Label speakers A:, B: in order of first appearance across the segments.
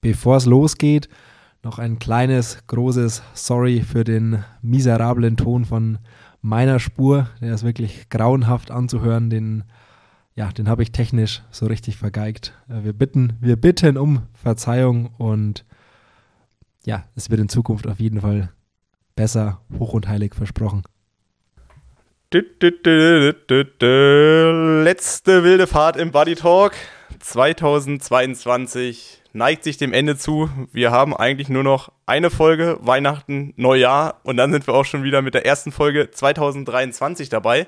A: Bevor es losgeht, noch ein kleines, großes Sorry für den miserablen Ton von meiner Spur. Der ist wirklich grauenhaft anzuhören. Den, ja, den habe ich technisch so richtig vergeigt. Äh, wir bitten, wir bitten um Verzeihung und ja, es wird in Zukunft auf jeden Fall besser, hoch und heilig versprochen.
B: Letzte wilde Fahrt im Buddy Talk 2022 neigt sich dem Ende zu. Wir haben eigentlich nur noch eine Folge, Weihnachten, Neujahr und dann sind wir auch schon wieder mit der ersten Folge 2023 dabei.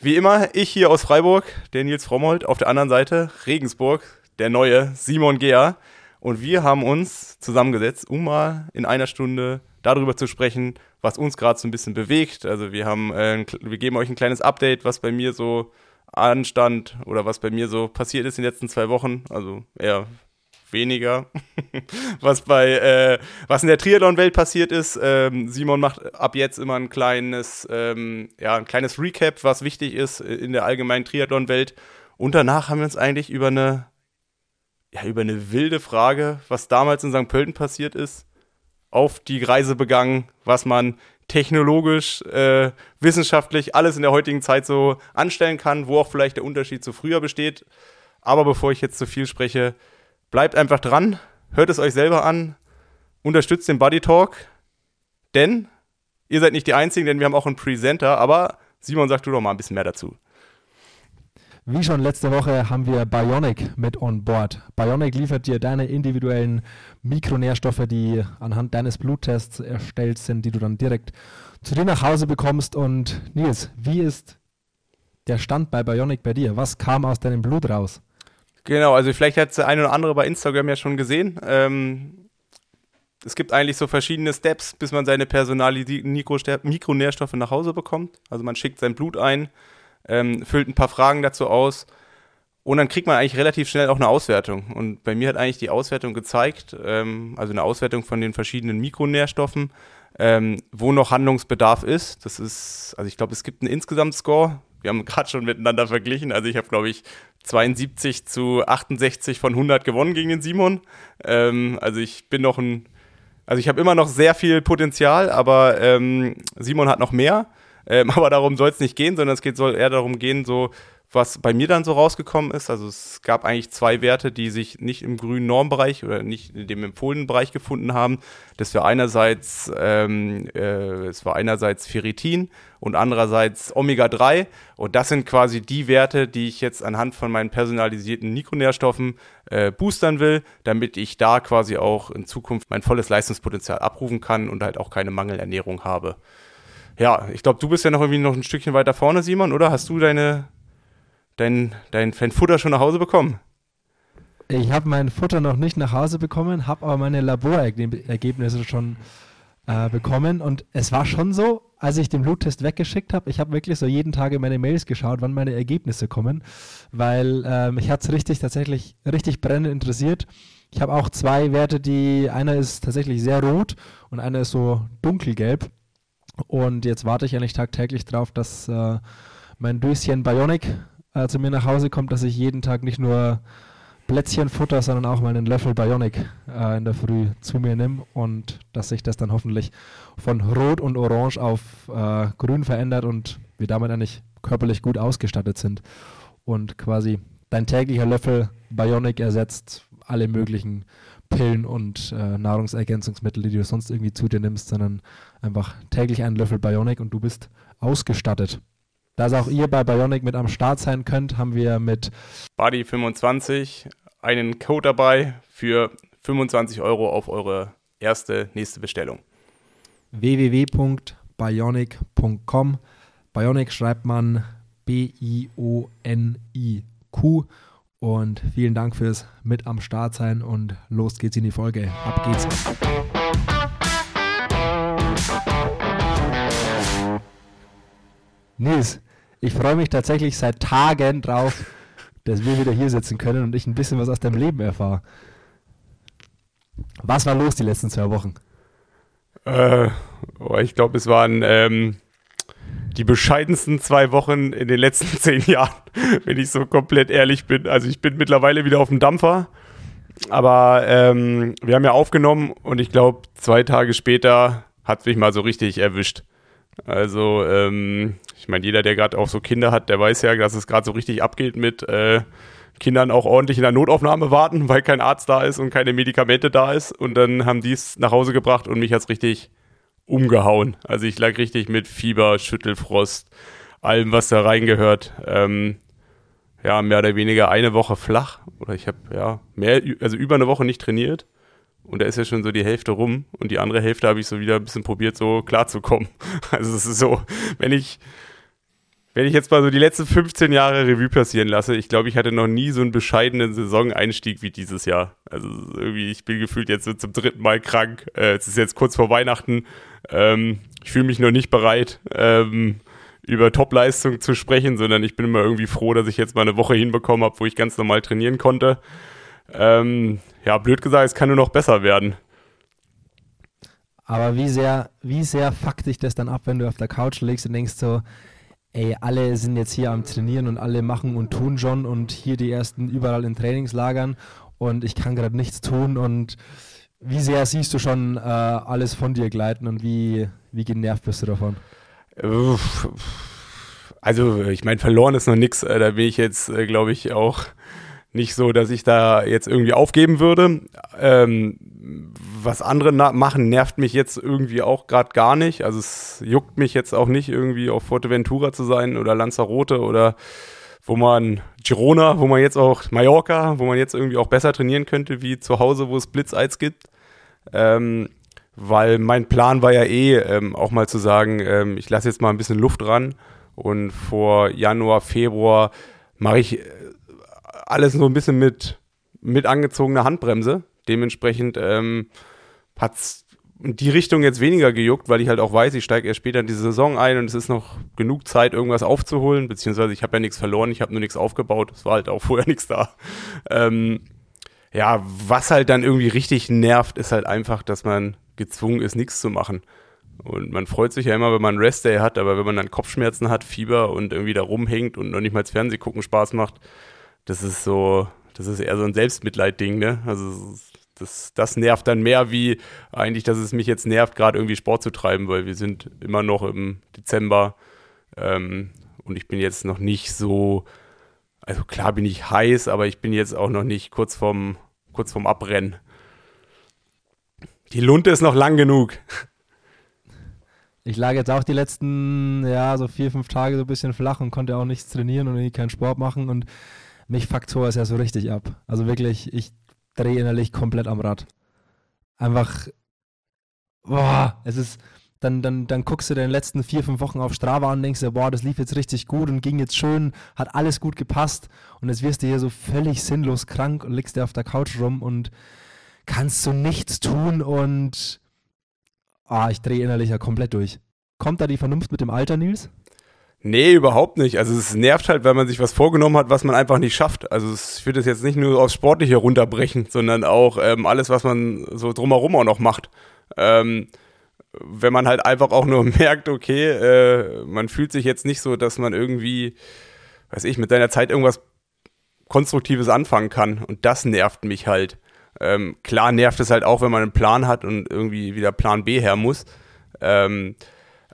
B: Wie immer, ich hier aus Freiburg, der Nils Frommold, auf der anderen Seite Regensburg, der neue Simon Gehr. Und wir haben uns zusammengesetzt, um mal in einer Stunde darüber zu sprechen, was uns gerade so ein bisschen bewegt. Also wir haben, äh, wir geben euch ein kleines Update, was bei mir so anstand oder was bei mir so passiert ist in den letzten zwei Wochen. Also eher weniger, was bei äh, was in der Triathlon-Welt passiert ist. Ähm, Simon macht ab jetzt immer ein kleines, ähm, ja, ein kleines Recap, was wichtig ist in der allgemeinen Triathlon-Welt. Und danach haben wir uns eigentlich über eine, ja, über eine wilde Frage, was damals in St. Pölten passiert ist, auf die Reise begangen, was man technologisch, äh, wissenschaftlich alles in der heutigen Zeit so anstellen kann, wo auch vielleicht der Unterschied zu früher besteht. Aber bevor ich jetzt zu viel spreche, Bleibt einfach dran, hört es euch selber an, unterstützt den Buddy Talk, denn ihr seid nicht die Einzigen, denn wir haben auch einen Presenter, aber Simon, sag du doch mal ein bisschen mehr dazu.
A: Wie schon letzte Woche haben wir Bionic mit on board. Bionic liefert dir deine individuellen Mikronährstoffe, die anhand deines Bluttests erstellt sind, die du dann direkt zu dir nach Hause bekommst. Und Nils, wie ist der Stand bei Bionic bei dir? Was kam aus deinem Blut raus?
B: Genau, also vielleicht hat der eine oder andere bei Instagram ja schon gesehen. Ähm, es gibt eigentlich so verschiedene Steps, bis man seine personalisierten Mikronährstoffe nach Hause bekommt. Also man schickt sein Blut ein, ähm, füllt ein paar Fragen dazu aus und dann kriegt man eigentlich relativ schnell auch eine Auswertung. Und bei mir hat eigentlich die Auswertung gezeigt, ähm, also eine Auswertung von den verschiedenen Mikronährstoffen, ähm, wo noch Handlungsbedarf ist. Das ist, also ich glaube, es gibt einen Insgesamt-Score. Wir haben gerade schon miteinander verglichen. Also ich habe, glaube ich, 72 zu 68 von 100 gewonnen gegen den Simon. Ähm, also ich bin noch ein, also ich habe immer noch sehr viel Potenzial, aber ähm, Simon hat noch mehr. Ähm, aber darum soll es nicht gehen, sondern es geht, soll eher darum gehen, so was bei mir dann so rausgekommen ist. Also es gab eigentlich zwei Werte, die sich nicht im grünen Normbereich oder nicht in dem empfohlenen Bereich gefunden haben. Das war einerseits, ähm, äh, es war einerseits Ferritin und andererseits Omega-3. Und das sind quasi die Werte, die ich jetzt anhand von meinen personalisierten Mikronährstoffen äh, boostern will, damit ich da quasi auch in Zukunft mein volles Leistungspotenzial abrufen kann und halt auch keine Mangelernährung habe. Ja, ich glaube, du bist ja noch irgendwie noch ein Stückchen weiter vorne, Simon, oder? Hast du deine dein, dein, dein Futter schon nach Hause bekommen?
A: Ich habe mein Futter noch nicht nach Hause bekommen, habe aber meine Laborergebnisse schon äh, bekommen. Und es war schon so, als ich den Bluttest weggeschickt habe, ich habe wirklich so jeden Tag in meine Mails geschaut, wann meine Ergebnisse kommen, weil äh, mich hat es richtig, tatsächlich richtig brennend interessiert. Ich habe auch zwei Werte, die, einer ist tatsächlich sehr rot und einer ist so dunkelgelb. Und jetzt warte ich eigentlich tagtäglich drauf, dass äh, mein Döschen Bionic äh, zu mir nach Hause kommt, dass ich jeden Tag nicht nur Plätzchenfutter, sondern auch mal einen Löffel Bionic äh, in der Früh zu mir nehme und dass sich das dann hoffentlich von Rot und Orange auf äh, Grün verändert und wir damit eigentlich körperlich gut ausgestattet sind und quasi dein täglicher Löffel Bionic ersetzt alle möglichen Pillen und äh, Nahrungsergänzungsmittel, die du sonst irgendwie zu dir nimmst, sondern einfach täglich einen Löffel Bionic und du bist ausgestattet. Dass auch ihr bei Bionic mit am Start sein könnt, haben wir mit
B: Buddy25 einen Code dabei für 25 Euro auf eure erste nächste Bestellung.
A: www.bionic.com Bionic schreibt man B-I-O-N-I-Q und vielen Dank fürs mit am Start sein und los geht's in die Folge. Ab geht's. Nils, ich freue mich tatsächlich seit Tagen drauf, dass wir wieder hier sitzen können und ich ein bisschen was aus deinem Leben erfahre. Was war los die letzten zwei Wochen?
B: Äh, oh, ich glaube, es waren ähm, die bescheidensten zwei Wochen in den letzten zehn Jahren, wenn ich so komplett ehrlich bin. Also ich bin mittlerweile wieder auf dem Dampfer. Aber ähm, wir haben ja aufgenommen und ich glaube, zwei Tage später hat es mich mal so richtig erwischt. Also, ähm, ich meine, jeder, der gerade auch so Kinder hat, der weiß ja, dass es gerade so richtig abgeht mit äh, Kindern auch ordentlich in der Notaufnahme warten, weil kein Arzt da ist und keine Medikamente da ist. Und dann haben die es nach Hause gebracht und mich hat es richtig umgehauen. Also ich lag richtig mit Fieber, Schüttelfrost, allem, was da reingehört. Ähm, ja, mehr oder weniger eine Woche flach. Oder ich habe ja mehr, also über eine Woche nicht trainiert. Und da ist ja schon so die Hälfte rum und die andere Hälfte habe ich so wieder ein bisschen probiert, so klarzukommen. Also es ist so, wenn ich, wenn ich jetzt mal so die letzten 15 Jahre Revue passieren lasse, ich glaube, ich hatte noch nie so einen bescheidenen Saisoneinstieg wie dieses Jahr. Also irgendwie, ich bin gefühlt jetzt so zum dritten Mal krank. Äh, es ist jetzt kurz vor Weihnachten. Ähm, ich fühle mich noch nicht bereit, ähm, über Topleistung zu sprechen, sondern ich bin immer irgendwie froh, dass ich jetzt mal eine Woche hinbekommen habe, wo ich ganz normal trainieren konnte. Ähm, ja, blöd gesagt, es kann nur noch besser werden.
A: Aber wie sehr, wie sehr fuckt dich das dann ab, wenn du auf der Couch liegst und denkst so, ey, alle sind jetzt hier am Trainieren und alle machen und tun schon und hier die ersten überall in Trainingslagern und ich kann gerade nichts tun und wie sehr siehst du schon äh, alles von dir gleiten und wie, wie genervt bist du davon?
B: Also, ich meine, verloren ist noch nichts. Äh, da bin ich jetzt, äh, glaube ich, auch nicht so, dass ich da jetzt irgendwie aufgeben würde. Ähm, was andere machen, nervt mich jetzt irgendwie auch gerade gar nicht. Also es juckt mich jetzt auch nicht, irgendwie auf Forteventura zu sein oder Lanzarote oder wo man Girona, wo man jetzt auch Mallorca, wo man jetzt irgendwie auch besser trainieren könnte wie zu Hause, wo es Blitzeis gibt. Ähm, weil mein Plan war ja eh, ähm, auch mal zu sagen, ähm, ich lasse jetzt mal ein bisschen Luft ran und vor Januar, Februar mache ich alles so ein bisschen mit, mit angezogener Handbremse. Dementsprechend ähm, hat es die Richtung jetzt weniger gejuckt, weil ich halt auch weiß, ich steige erst später in die Saison ein und es ist noch genug Zeit, irgendwas aufzuholen, beziehungsweise ich habe ja nichts verloren, ich habe nur nichts aufgebaut, es war halt auch vorher nichts da. Ähm, ja, was halt dann irgendwie richtig nervt, ist halt einfach, dass man gezwungen ist, nichts zu machen. Und man freut sich ja immer, wenn man einen Restday hat, aber wenn man dann Kopfschmerzen hat, Fieber und irgendwie da rumhängt und noch nicht mal das Fernsehgucken Spaß macht, das ist so, das ist eher so ein Selbstmitleid-Ding, ne? Also das, das nervt dann mehr, wie eigentlich, dass es mich jetzt nervt, gerade irgendwie Sport zu treiben, weil wir sind immer noch im Dezember ähm, und ich bin jetzt noch nicht so, also klar bin ich heiß, aber ich bin jetzt auch noch nicht kurz vorm, kurz vorm Abrennen. Die Lunte ist noch lang genug.
A: Ich lag jetzt auch die letzten, ja, so vier, fünf Tage so ein bisschen flach und konnte auch nichts trainieren und keinen Sport machen und mich fuckt sowas ja so richtig ab. Also wirklich, ich drehe innerlich komplett am Rad. Einfach, boah, es ist, dann, dann, dann guckst du den letzten vier, fünf Wochen auf Strava und denkst dir, boah, das lief jetzt richtig gut und ging jetzt schön, hat alles gut gepasst und jetzt wirst du hier so völlig sinnlos krank und liegst dir auf der Couch rum und kannst so nichts tun und ah, ich drehe innerlich ja komplett durch. Kommt da die Vernunft mit dem Alter, Nils?
B: Nee, überhaupt nicht. Also es nervt halt, wenn man sich was vorgenommen hat, was man einfach nicht schafft. Also ich würde das jetzt nicht nur aufs Sportliche runterbrechen, sondern auch ähm, alles, was man so drumherum auch noch macht. Ähm, wenn man halt einfach auch nur merkt, okay, äh, man fühlt sich jetzt nicht so, dass man irgendwie, weiß ich, mit seiner Zeit irgendwas Konstruktives anfangen kann. Und das nervt mich halt. Ähm, klar nervt es halt auch, wenn man einen Plan hat und irgendwie wieder Plan B her muss. Ähm,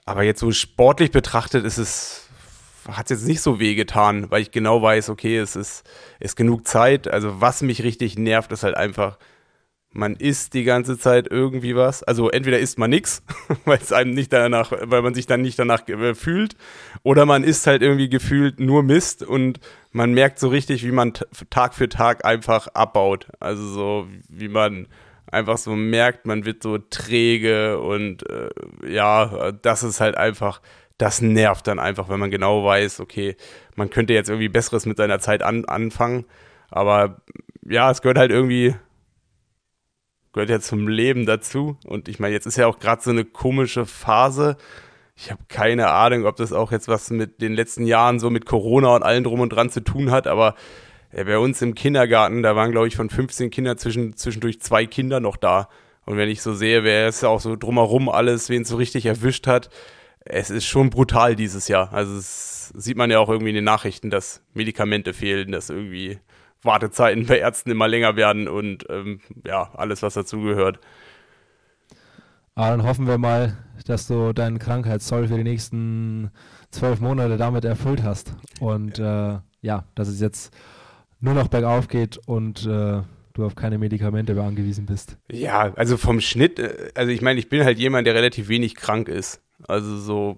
B: aber jetzt so sportlich betrachtet ist es, hat es jetzt nicht so weh getan, weil ich genau weiß, okay, es ist, ist genug Zeit. Also was mich richtig nervt, ist halt einfach, man isst die ganze Zeit irgendwie was. Also entweder isst man nichts, weil es einem nicht danach, weil man sich dann nicht danach äh, fühlt, oder man isst halt irgendwie gefühlt nur Mist und man merkt so richtig, wie man Tag für Tag einfach abbaut. Also so, wie man einfach so merkt, man wird so träge und äh, ja, das ist halt einfach, das nervt dann einfach, wenn man genau weiß, okay, man könnte jetzt irgendwie Besseres mit seiner Zeit an, anfangen, aber ja, es gehört halt irgendwie, gehört ja zum Leben dazu. Und ich meine, jetzt ist ja auch gerade so eine komische Phase, ich habe keine Ahnung, ob das auch jetzt was mit den letzten Jahren so mit Corona und allem drum und dran zu tun hat, aber ja, bei uns im Kindergarten, da waren, glaube ich, von 15 Kindern zwischen, zwischendurch zwei Kinder noch da. Und wenn ich so sehe, wer es auch so drumherum alles, wen es so richtig erwischt hat, es ist schon brutal dieses Jahr. Also es sieht man ja auch irgendwie in den Nachrichten, dass Medikamente fehlen, dass irgendwie Wartezeiten bei Ärzten immer länger werden und ähm, ja, alles, was dazugehört.
A: Aber dann hoffen wir mal, dass du deinen Krankheitszoll für die nächsten zwölf Monate damit erfüllt hast. Und äh, ja, dass es jetzt nur noch bergauf geht und äh, du auf keine Medikamente mehr angewiesen bist.
B: Ja, also vom Schnitt, äh, also ich meine, ich bin halt jemand, der relativ wenig krank ist. Also so,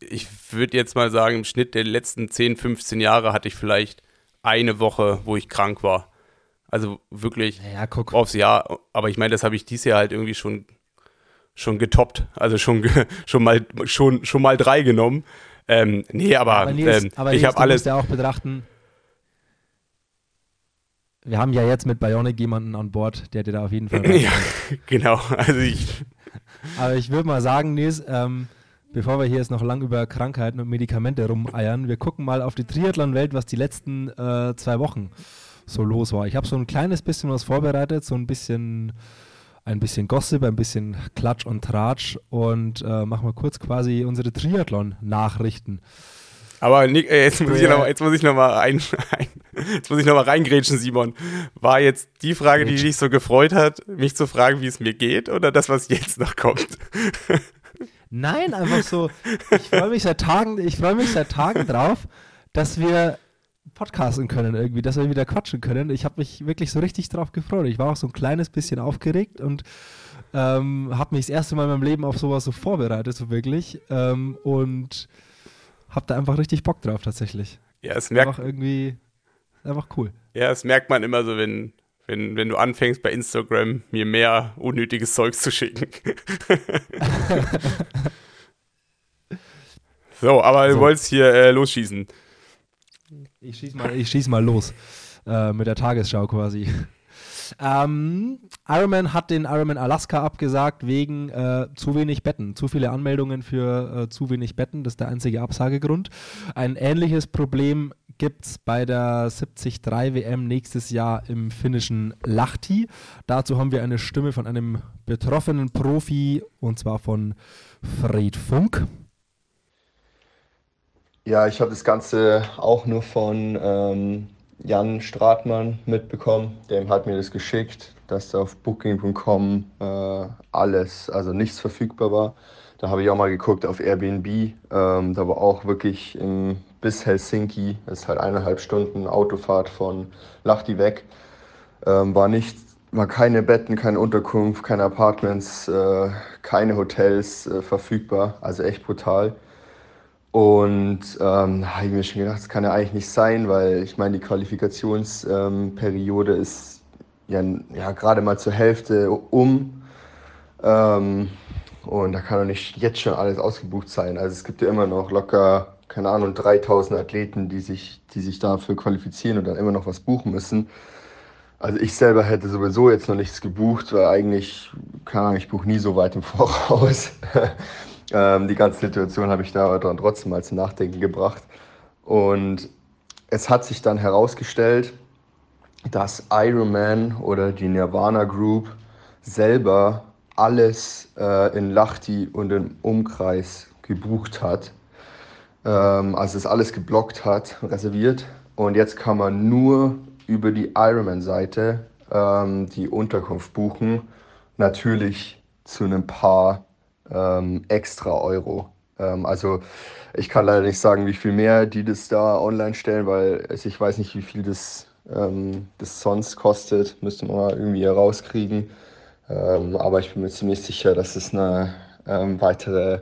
B: ich würde jetzt mal sagen, im Schnitt der letzten 10, 15 Jahre hatte ich vielleicht eine Woche, wo ich krank war. Also wirklich
A: ja,
B: aufs Jahr. Aber ich meine, das habe ich dieses Jahr halt irgendwie schon schon getoppt, also schon, schon, mal, schon, schon mal drei genommen. Ähm, nee, aber,
A: aber, Nils,
B: ähm,
A: aber
B: ich habe alles.
A: ja auch betrachten, wir haben ja jetzt mit Bionic jemanden an Bord, der dir da auf jeden Fall.
B: ja, genau. Also ich.
A: Aber ich würde mal sagen, Nils, ähm, bevor wir hier jetzt noch lang über Krankheiten und Medikamente rumeiern, wir gucken mal auf die Triathlon-Welt, was die letzten äh, zwei Wochen so los war. Ich habe so ein kleines bisschen was vorbereitet, so ein bisschen ein bisschen Gossip, ein bisschen Klatsch und Tratsch und äh, machen wir kurz quasi unsere Triathlon-Nachrichten.
B: Aber Nick, äh, jetzt, muss ich noch, jetzt muss ich noch mal rein, ein, jetzt muss ich noch mal reingrätschen, Simon. War jetzt die Frage, die dich so gefreut hat, mich zu fragen, wie es mir geht, oder das, was jetzt noch kommt?
A: Nein, einfach so. Ich freue mich seit Tagen, ich freue mich seit Tagen drauf, dass wir podcasten können irgendwie, dass wir wieder quatschen können. Ich habe mich wirklich so richtig drauf gefreut. Ich war auch so ein kleines bisschen aufgeregt und ähm, habe mich das erste Mal in meinem Leben auf sowas so vorbereitet, so wirklich. Ähm, und habe da einfach richtig Bock drauf tatsächlich.
B: Ja, es merkt
A: einfach irgendwie einfach cool.
B: Ja, es merkt man immer so, wenn wenn, wenn du anfängst bei Instagram mir mehr unnötiges Zeugs zu schicken. so, aber so. du wolltest hier äh, losschießen.
A: Ich schieß mal, ich schieß mal los äh, mit der Tagesschau quasi. Ähm, Ironman hat den Ironman Alaska abgesagt wegen äh, zu wenig Betten. Zu viele Anmeldungen für äh, zu wenig Betten, das ist der einzige Absagegrund. Ein ähnliches Problem gibt es bei der 73 WM nächstes Jahr im finnischen Lahti. Dazu haben wir eine Stimme von einem betroffenen Profi und zwar von Fred Funk.
C: Ja, ich habe das Ganze auch nur von ähm, Jan Stratmann mitbekommen. Dem hat mir das geschickt, dass auf Booking.com äh, alles, also nichts verfügbar war. Da habe ich auch mal geguckt auf Airbnb. Ähm, da war auch wirklich im, bis Helsinki, das ist halt eineinhalb Stunden Autofahrt von Lahti weg, ähm, war nicht, war keine Betten, keine Unterkunft, keine Apartments, äh, keine Hotels äh, verfügbar. Also echt brutal. Und ähm, habe ich mir schon gedacht, das kann ja eigentlich nicht sein, weil ich meine, die Qualifikationsperiode ähm, ist ja, ja gerade mal zur Hälfte um. Ähm, und da kann doch nicht jetzt schon alles ausgebucht sein. Also es gibt ja immer noch locker, keine Ahnung, 3000 Athleten, die sich, die sich dafür qualifizieren und dann immer noch was buchen müssen. Also ich selber hätte sowieso jetzt noch nichts gebucht, weil eigentlich, keine Ahnung, ich buche nie so weit im Voraus. Ähm, die ganze Situation habe ich da dann trotzdem mal zum Nachdenken gebracht. Und es hat sich dann herausgestellt, dass Iron Man oder die Nirvana Group selber alles äh, in Lachti und im Umkreis gebucht hat. Ähm, also es alles geblockt hat, reserviert. Und jetzt kann man nur über die Ironman-Seite ähm, die Unterkunft buchen. Natürlich zu einem paar ähm, extra Euro. Ähm, also ich kann leider nicht sagen, wie viel mehr die das da online stellen, weil ich weiß nicht, wie viel das, ähm, das sonst kostet. Müsste man mal irgendwie herauskriegen. Ähm, aber ich bin mir ziemlich sicher, dass es eine ähm, weitere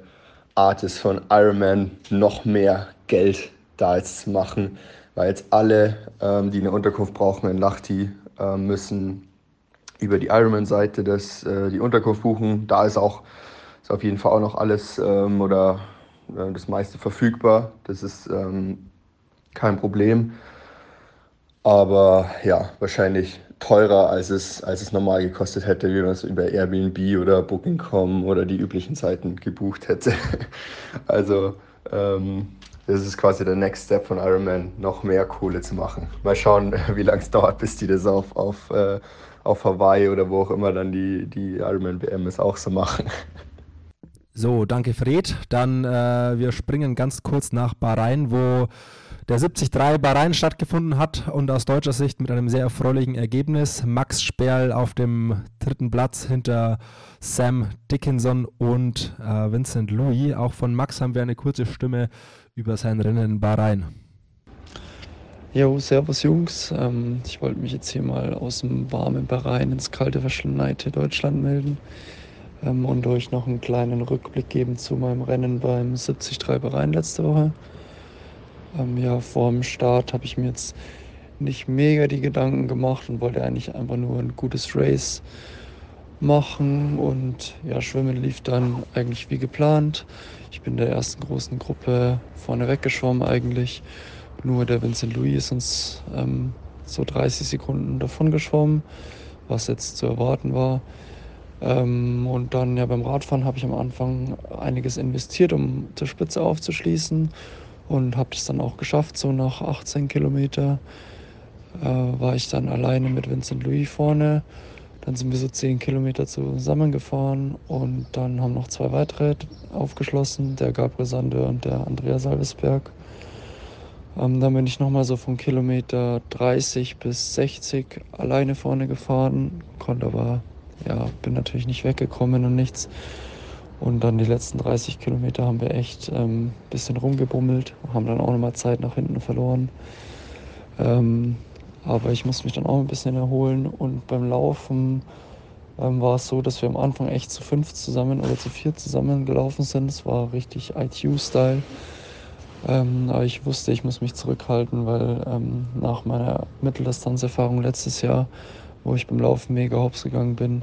C: Art ist von Ironman noch mehr Geld da jetzt zu machen, weil jetzt alle, die eine Unterkunft brauchen in Lachti, müssen über die Ironman-Seite äh, die Unterkunft buchen. Da ist auch ist auf jeden Fall auch noch alles ähm, oder äh, das meiste verfügbar. Das ist ähm, kein Problem. Aber ja, wahrscheinlich teurer, als es, als es normal gekostet hätte, wie man es über Airbnb oder Booking.com oder die üblichen Seiten gebucht hätte. also ähm, das ist quasi der Next Step von Ironman, noch mehr Kohle zu machen. Mal schauen, wie lange es dauert, bis die das auf, auf, äh, auf Hawaii oder wo auch immer dann die, die Ironman WM es auch so machen.
A: So, danke Fred. Dann äh, wir springen ganz kurz nach Bahrain, wo der 73 Bahrain stattgefunden hat und aus deutscher Sicht mit einem sehr erfreulichen Ergebnis. Max Sperl auf dem dritten Platz hinter Sam Dickinson und äh, Vincent Louis. Auch von Max haben wir eine kurze Stimme über sein Rennen in Bahrain.
D: Jo, servus Jungs. Ähm, ich wollte mich jetzt hier mal aus dem warmen Bahrain ins kalte, verschneite Deutschland melden ähm, und euch noch einen kleinen Rückblick geben zu meinem Rennen beim 73 Bahrain letzte Woche. Ähm, ja, vor dem Start habe ich mir jetzt nicht mega die Gedanken gemacht und wollte eigentlich einfach nur ein gutes Race machen und ja, Schwimmen lief dann eigentlich wie geplant. Ich bin der ersten großen Gruppe vorne weggeschwommen eigentlich. Nur der Vincent Louis ist uns ähm, so 30 Sekunden davon geschwommen, was jetzt zu erwarten war. Ähm, und dann ja beim Radfahren habe ich am Anfang einiges investiert, um zur Spitze aufzuschließen und habe es dann auch geschafft. So nach 18 Kilometer äh, war ich dann alleine mit Vincent Louis vorne. Dann sind wir so 10 Kilometer zusammengefahren und dann haben noch zwei weitere aufgeschlossen, der Gabriel Sande und der Andrea Salvesberg. Ähm, dann bin ich nochmal so von Kilometer 30 bis 60 alleine vorne gefahren, konnte aber, ja, bin natürlich nicht weggekommen und nichts. Und dann die letzten 30 Kilometer haben wir echt ein ähm, bisschen rumgebummelt, haben dann auch nochmal Zeit nach hinten verloren. Ähm, aber ich muss mich dann auch ein bisschen erholen. Und beim Laufen ähm, war es so, dass wir am Anfang echt zu fünf zusammen oder zu vier zusammen gelaufen sind. Es war richtig ITU-Style. Ähm, aber ich wusste, ich muss mich zurückhalten, weil ähm, nach meiner Mitteldistanzerfahrung letztes Jahr, wo ich beim Laufen mega hops gegangen bin,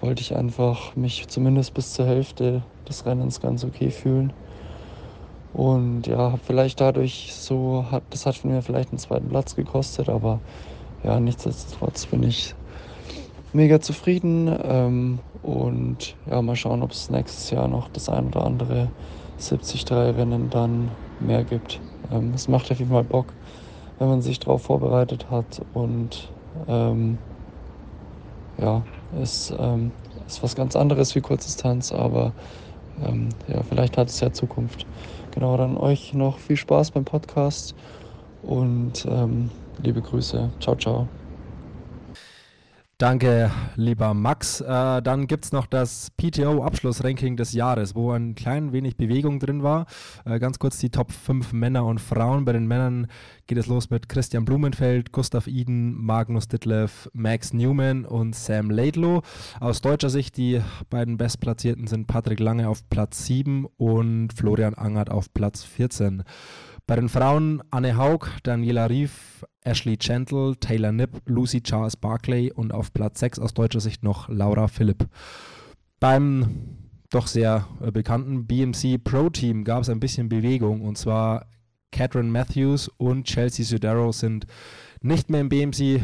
D: wollte ich einfach mich zumindest bis zur Hälfte des Rennens ganz okay fühlen. Und ja, vielleicht dadurch so, hat, das hat mir vielleicht einen zweiten Platz gekostet, aber ja, nichtsdestotrotz bin ich mega zufrieden. Ähm, und ja, mal schauen, ob es nächstes Jahr noch das ein oder andere 73-Rennen dann mehr gibt. Ähm, es macht auf jeden Fall Bock, wenn man sich darauf vorbereitet hat und ähm, ja, ist, ähm, ist was ganz anderes wie Kurzdistanz, aber ähm, ja, vielleicht hat es ja Zukunft. Genau, dann euch noch viel Spaß beim Podcast und ähm, liebe Grüße. Ciao, ciao.
A: Danke, lieber Max. Äh, dann gibt es noch das PTO-Abschlussranking des Jahres, wo ein klein wenig Bewegung drin war. Äh, ganz kurz die Top 5 Männer und Frauen. Bei den Männern geht es los mit Christian Blumenfeld, Gustav Iden, Magnus Ditlev, Max Newman und Sam Laidlow. Aus deutscher Sicht die beiden Bestplatzierten sind Patrick Lange auf Platz 7 und Florian Angert auf Platz 14. Bei den Frauen Anne Haug, Daniela Rief, Ashley Gentle, Taylor Nipp, Lucy Charles Barclay und auf Platz 6 aus deutscher Sicht noch Laura Philipp. Beim doch sehr äh, bekannten BMC Pro Team gab es ein bisschen Bewegung und zwar Catherine Matthews und Chelsea Sudero sind nicht mehr im BMC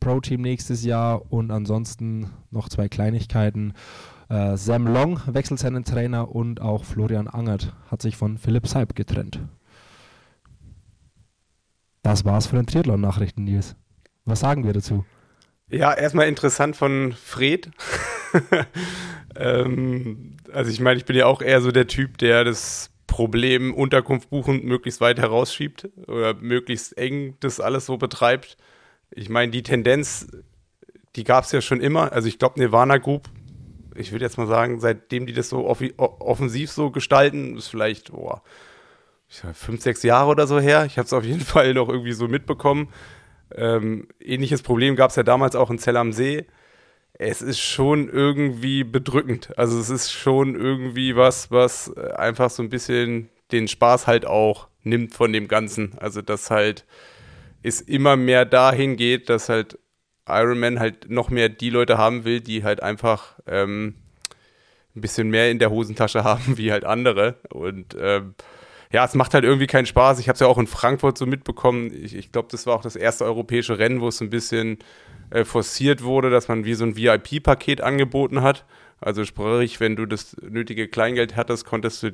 A: Pro Team nächstes Jahr und ansonsten noch zwei Kleinigkeiten. Äh, Sam Long wechselt seinen Trainer und auch Florian Angert hat sich von Philipp Seib getrennt. Das war's für den Triathlon-Nachrichten, Nils. Was sagen wir dazu?
B: Ja, erstmal interessant von Fred. ähm, also ich meine, ich bin ja auch eher so der Typ, der das Problem Unterkunft buchen möglichst weit herausschiebt oder möglichst eng das alles so betreibt. Ich meine, die Tendenz, die gab es ja schon immer. Also ich glaube, Nirvana Group, ich würde jetzt mal sagen, seitdem die das so offensiv so gestalten, ist vielleicht, boah, fünf, sechs Jahre oder so her. Ich habe es auf jeden Fall noch irgendwie so mitbekommen. Ähm, ähnliches Problem gab es ja damals auch in Zell am See. Es ist schon irgendwie bedrückend. Also es ist schon irgendwie was, was äh, einfach so ein bisschen den Spaß halt auch nimmt von dem Ganzen. Also dass halt es immer mehr dahin geht, dass halt Iron Man halt noch mehr die Leute haben will, die halt einfach ähm, ein bisschen mehr in der Hosentasche haben wie halt andere. Und ähm, ja, es macht halt irgendwie keinen Spaß. Ich habe es ja auch in Frankfurt so mitbekommen. Ich, ich glaube, das war auch das erste europäische Rennen, wo es ein bisschen äh, forciert wurde, dass man wie so ein VIP-Paket angeboten hat. Also sprich, wenn du das nötige Kleingeld hattest, konntest du,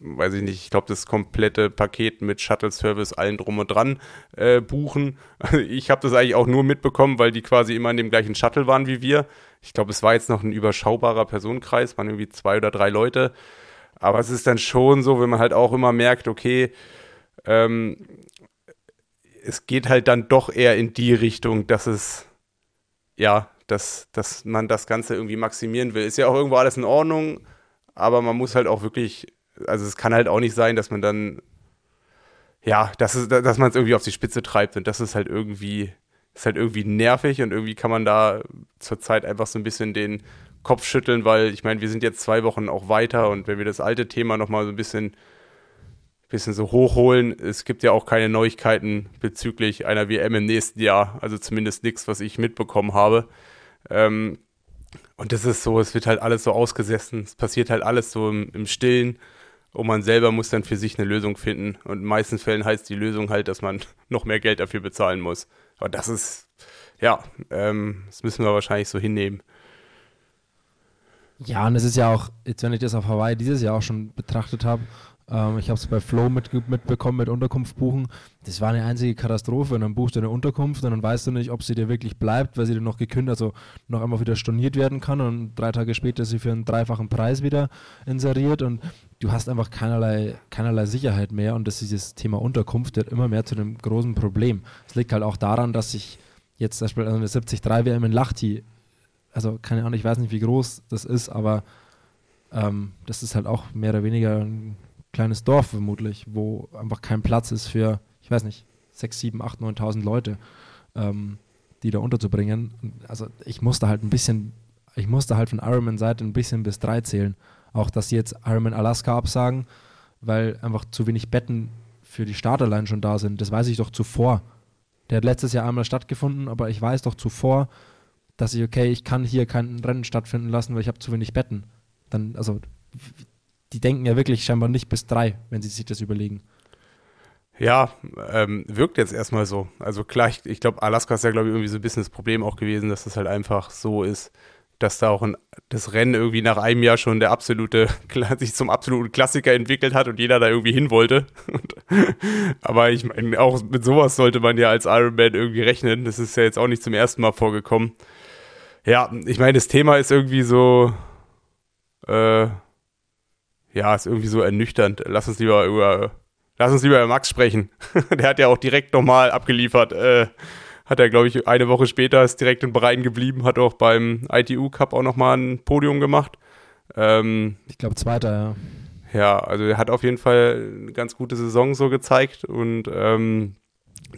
B: weiß ich nicht, ich glaube, das komplette Paket mit Shuttle-Service, allen drum und dran äh, buchen. Also ich habe das eigentlich auch nur mitbekommen, weil die quasi immer in dem gleichen Shuttle waren wie wir. Ich glaube, es war jetzt noch ein überschaubarer Personenkreis, waren irgendwie zwei oder drei Leute. Aber es ist dann schon so, wenn man halt auch immer merkt, okay, ähm, es geht halt dann doch eher in die Richtung, dass es, ja, dass, dass man das Ganze irgendwie maximieren will. Ist ja auch irgendwo alles in Ordnung, aber man muss halt auch wirklich, also es kann halt auch nicht sein, dass man dann, ja, dass, dass man es irgendwie auf die Spitze treibt und das ist halt irgendwie, ist halt irgendwie nervig und irgendwie kann man da zurzeit einfach so ein bisschen den Kopf schütteln, weil ich meine, wir sind jetzt zwei Wochen auch weiter und wenn wir das alte Thema nochmal so ein bisschen bisschen so hochholen. Es gibt ja auch keine Neuigkeiten bezüglich einer WM im nächsten Jahr, also zumindest nichts, was ich mitbekommen habe. Ähm, und das ist so, es wird halt alles so ausgesessen, es passiert halt alles so im, im Stillen und man selber muss dann für sich eine Lösung finden. Und in meisten Fällen heißt die Lösung halt, dass man noch mehr Geld dafür bezahlen muss. Aber das ist, ja, ähm, das müssen wir wahrscheinlich so hinnehmen.
A: Ja, und es ist ja auch, jetzt wenn ich das auf Hawaii dieses Jahr auch schon betrachtet habe, ähm, ich habe es bei Flow mit, mitbekommen mit Unterkunft buchen. Das war eine einzige Katastrophe. Und dann buchst du eine Unterkunft und dann weißt du nicht, ob sie dir wirklich bleibt, weil sie dir noch gekündigt, also noch einmal wieder storniert werden kann und drei Tage später sie für einen dreifachen Preis wieder inseriert und du hast einfach keinerlei, keinerlei Sicherheit mehr und das ist dieses Thema Unterkunft wird immer mehr zu einem großen Problem. Es liegt halt auch daran, dass ich jetzt zum Beispiel eine 73 WM in Lachti, also keine Ahnung, ich weiß nicht, wie groß das ist, aber ähm, das ist halt auch mehr oder weniger ein kleines Dorf vermutlich, wo einfach kein Platz ist für, ich weiß nicht, 6, 7, 8, 9.000 Leute, ähm, die da unterzubringen. Also ich musste halt ein bisschen, ich musste halt von Ironman-Seite ein bisschen bis drei zählen. Auch, dass sie jetzt Ironman Alaska absagen, weil einfach zu wenig Betten für die Starterline schon da sind. Das weiß ich doch zuvor. Der hat letztes Jahr einmal stattgefunden, aber ich weiß doch zuvor, dass ich, okay, ich kann hier kein Rennen stattfinden lassen, weil ich habe zu wenig Betten. Dann, also die denken ja wirklich scheinbar nicht bis drei, wenn sie sich das überlegen.
B: Ja, ähm, wirkt jetzt erstmal so. Also klar, ich, ich glaube, Alaska ist ja, glaube ich, irgendwie so ein bisschen das Problem auch gewesen, dass das halt einfach so ist, dass da auch ein, das Rennen irgendwie nach einem Jahr schon der absolute, sich zum absoluten Klassiker entwickelt hat und jeder da irgendwie hin wollte. aber ich meine, auch mit sowas sollte man ja als Ironman irgendwie rechnen. Das ist ja jetzt auch nicht zum ersten Mal vorgekommen. Ja, ich meine, das Thema ist irgendwie so, äh, ja, ist irgendwie so ernüchternd. Lass uns lieber über, lass uns lieber über Max sprechen. Der hat ja auch direkt nochmal abgeliefert. Äh, hat er, glaube ich, eine Woche später ist direkt in Breiten geblieben, hat auch beim ITU Cup auch nochmal ein Podium gemacht.
A: Ähm, ich glaube, zweiter, ja.
B: Ja, also er hat auf jeden Fall eine ganz gute Saison so gezeigt und ähm,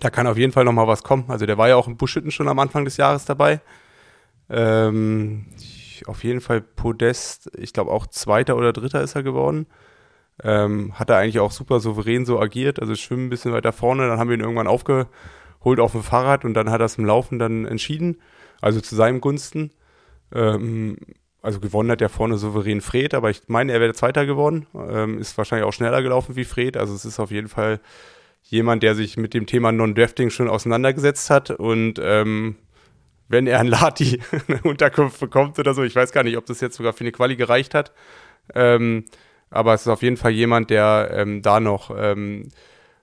B: da kann auf jeden Fall nochmal was kommen. Also der war ja auch im Buschhütten schon am Anfang des Jahres dabei. Ähm, auf jeden Fall Podest, ich glaube auch Zweiter oder Dritter ist er geworden. Ähm, hat er eigentlich auch super souverän so agiert, also schwimmen ein bisschen weiter vorne, dann haben wir ihn irgendwann aufgeholt auf dem Fahrrad und dann hat er es im Laufen dann entschieden, also zu seinem Gunsten. Ähm, also gewonnen hat ja vorne souverän Fred, aber ich meine, er wäre Zweiter geworden, ähm, ist wahrscheinlich auch schneller gelaufen wie Fred, also es ist auf jeden Fall jemand, der sich mit dem Thema Non-Drafting schon auseinandergesetzt hat. Und ähm, wenn er ein Lati eine Unterkunft bekommt oder so. Ich weiß gar nicht, ob das jetzt sogar für eine Quali gereicht hat. Ähm, aber es ist auf jeden Fall jemand, der ähm, da noch ähm,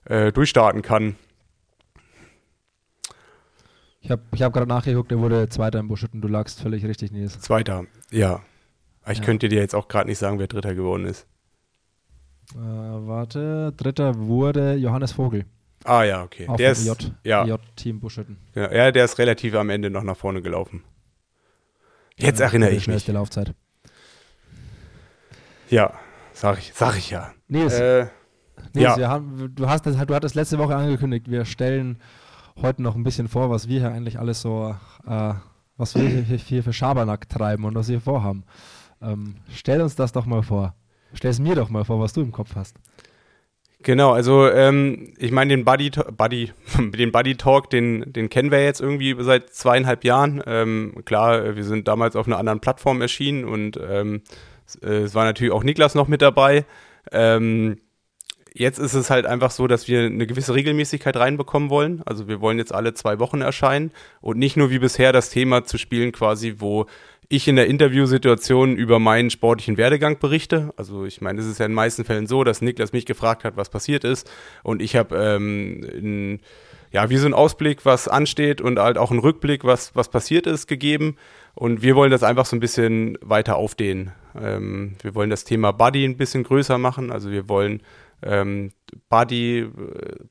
B: äh, durchstarten kann.
A: Ich habe ich hab gerade nachgeguckt, er wurde Zweiter im Buschütten. Du lagst völlig richtig, Nils.
B: Zweiter, ja. Ich ja. könnte dir jetzt auch gerade nicht sagen, wer Dritter geworden ist.
A: Äh, warte, Dritter wurde Johannes Vogel.
B: Ah ja, okay.
A: Auf
B: der
A: ist J, ja. Buschütten.
B: Ja, ja, der ist relativ am Ende noch nach vorne gelaufen. Jetzt ja, erinnere ich mich.
A: Laufzeit.
B: Ja, sag ich, sag ich ja.
A: Nils, äh, Nils ja. Haben, du, hast das, du hattest letzte Woche angekündigt, wir stellen heute noch ein bisschen vor, was wir hier eigentlich alles so, äh, was wir hier, hier für Schabernack treiben und was wir vorhaben. Ähm, stell uns das doch mal vor. Stell es mir doch mal vor, was du im Kopf hast.
B: Genau, also ähm, ich meine den Buddy, Buddy, den Buddy Talk, den, den kennen wir jetzt irgendwie seit zweieinhalb Jahren. Ähm, klar, wir sind damals auf einer anderen Plattform erschienen und ähm, äh, es war natürlich auch Niklas noch mit dabei. Ähm, jetzt ist es halt einfach so, dass wir eine gewisse Regelmäßigkeit reinbekommen wollen. Also wir wollen jetzt alle zwei Wochen erscheinen und nicht nur wie bisher das Thema zu spielen, quasi, wo ich in der Interviewsituation über meinen sportlichen Werdegang berichte. Also ich meine, es ist ja in den meisten Fällen so, dass Niklas mich gefragt hat, was passiert ist und ich habe ähm, ja wie so einen Ausblick, was ansteht und halt auch einen Rückblick, was was passiert ist, gegeben. Und wir wollen das einfach so ein bisschen weiter aufdehnen. Ähm, wir wollen das Thema Buddy ein bisschen größer machen. Also wir wollen ähm, Buddy,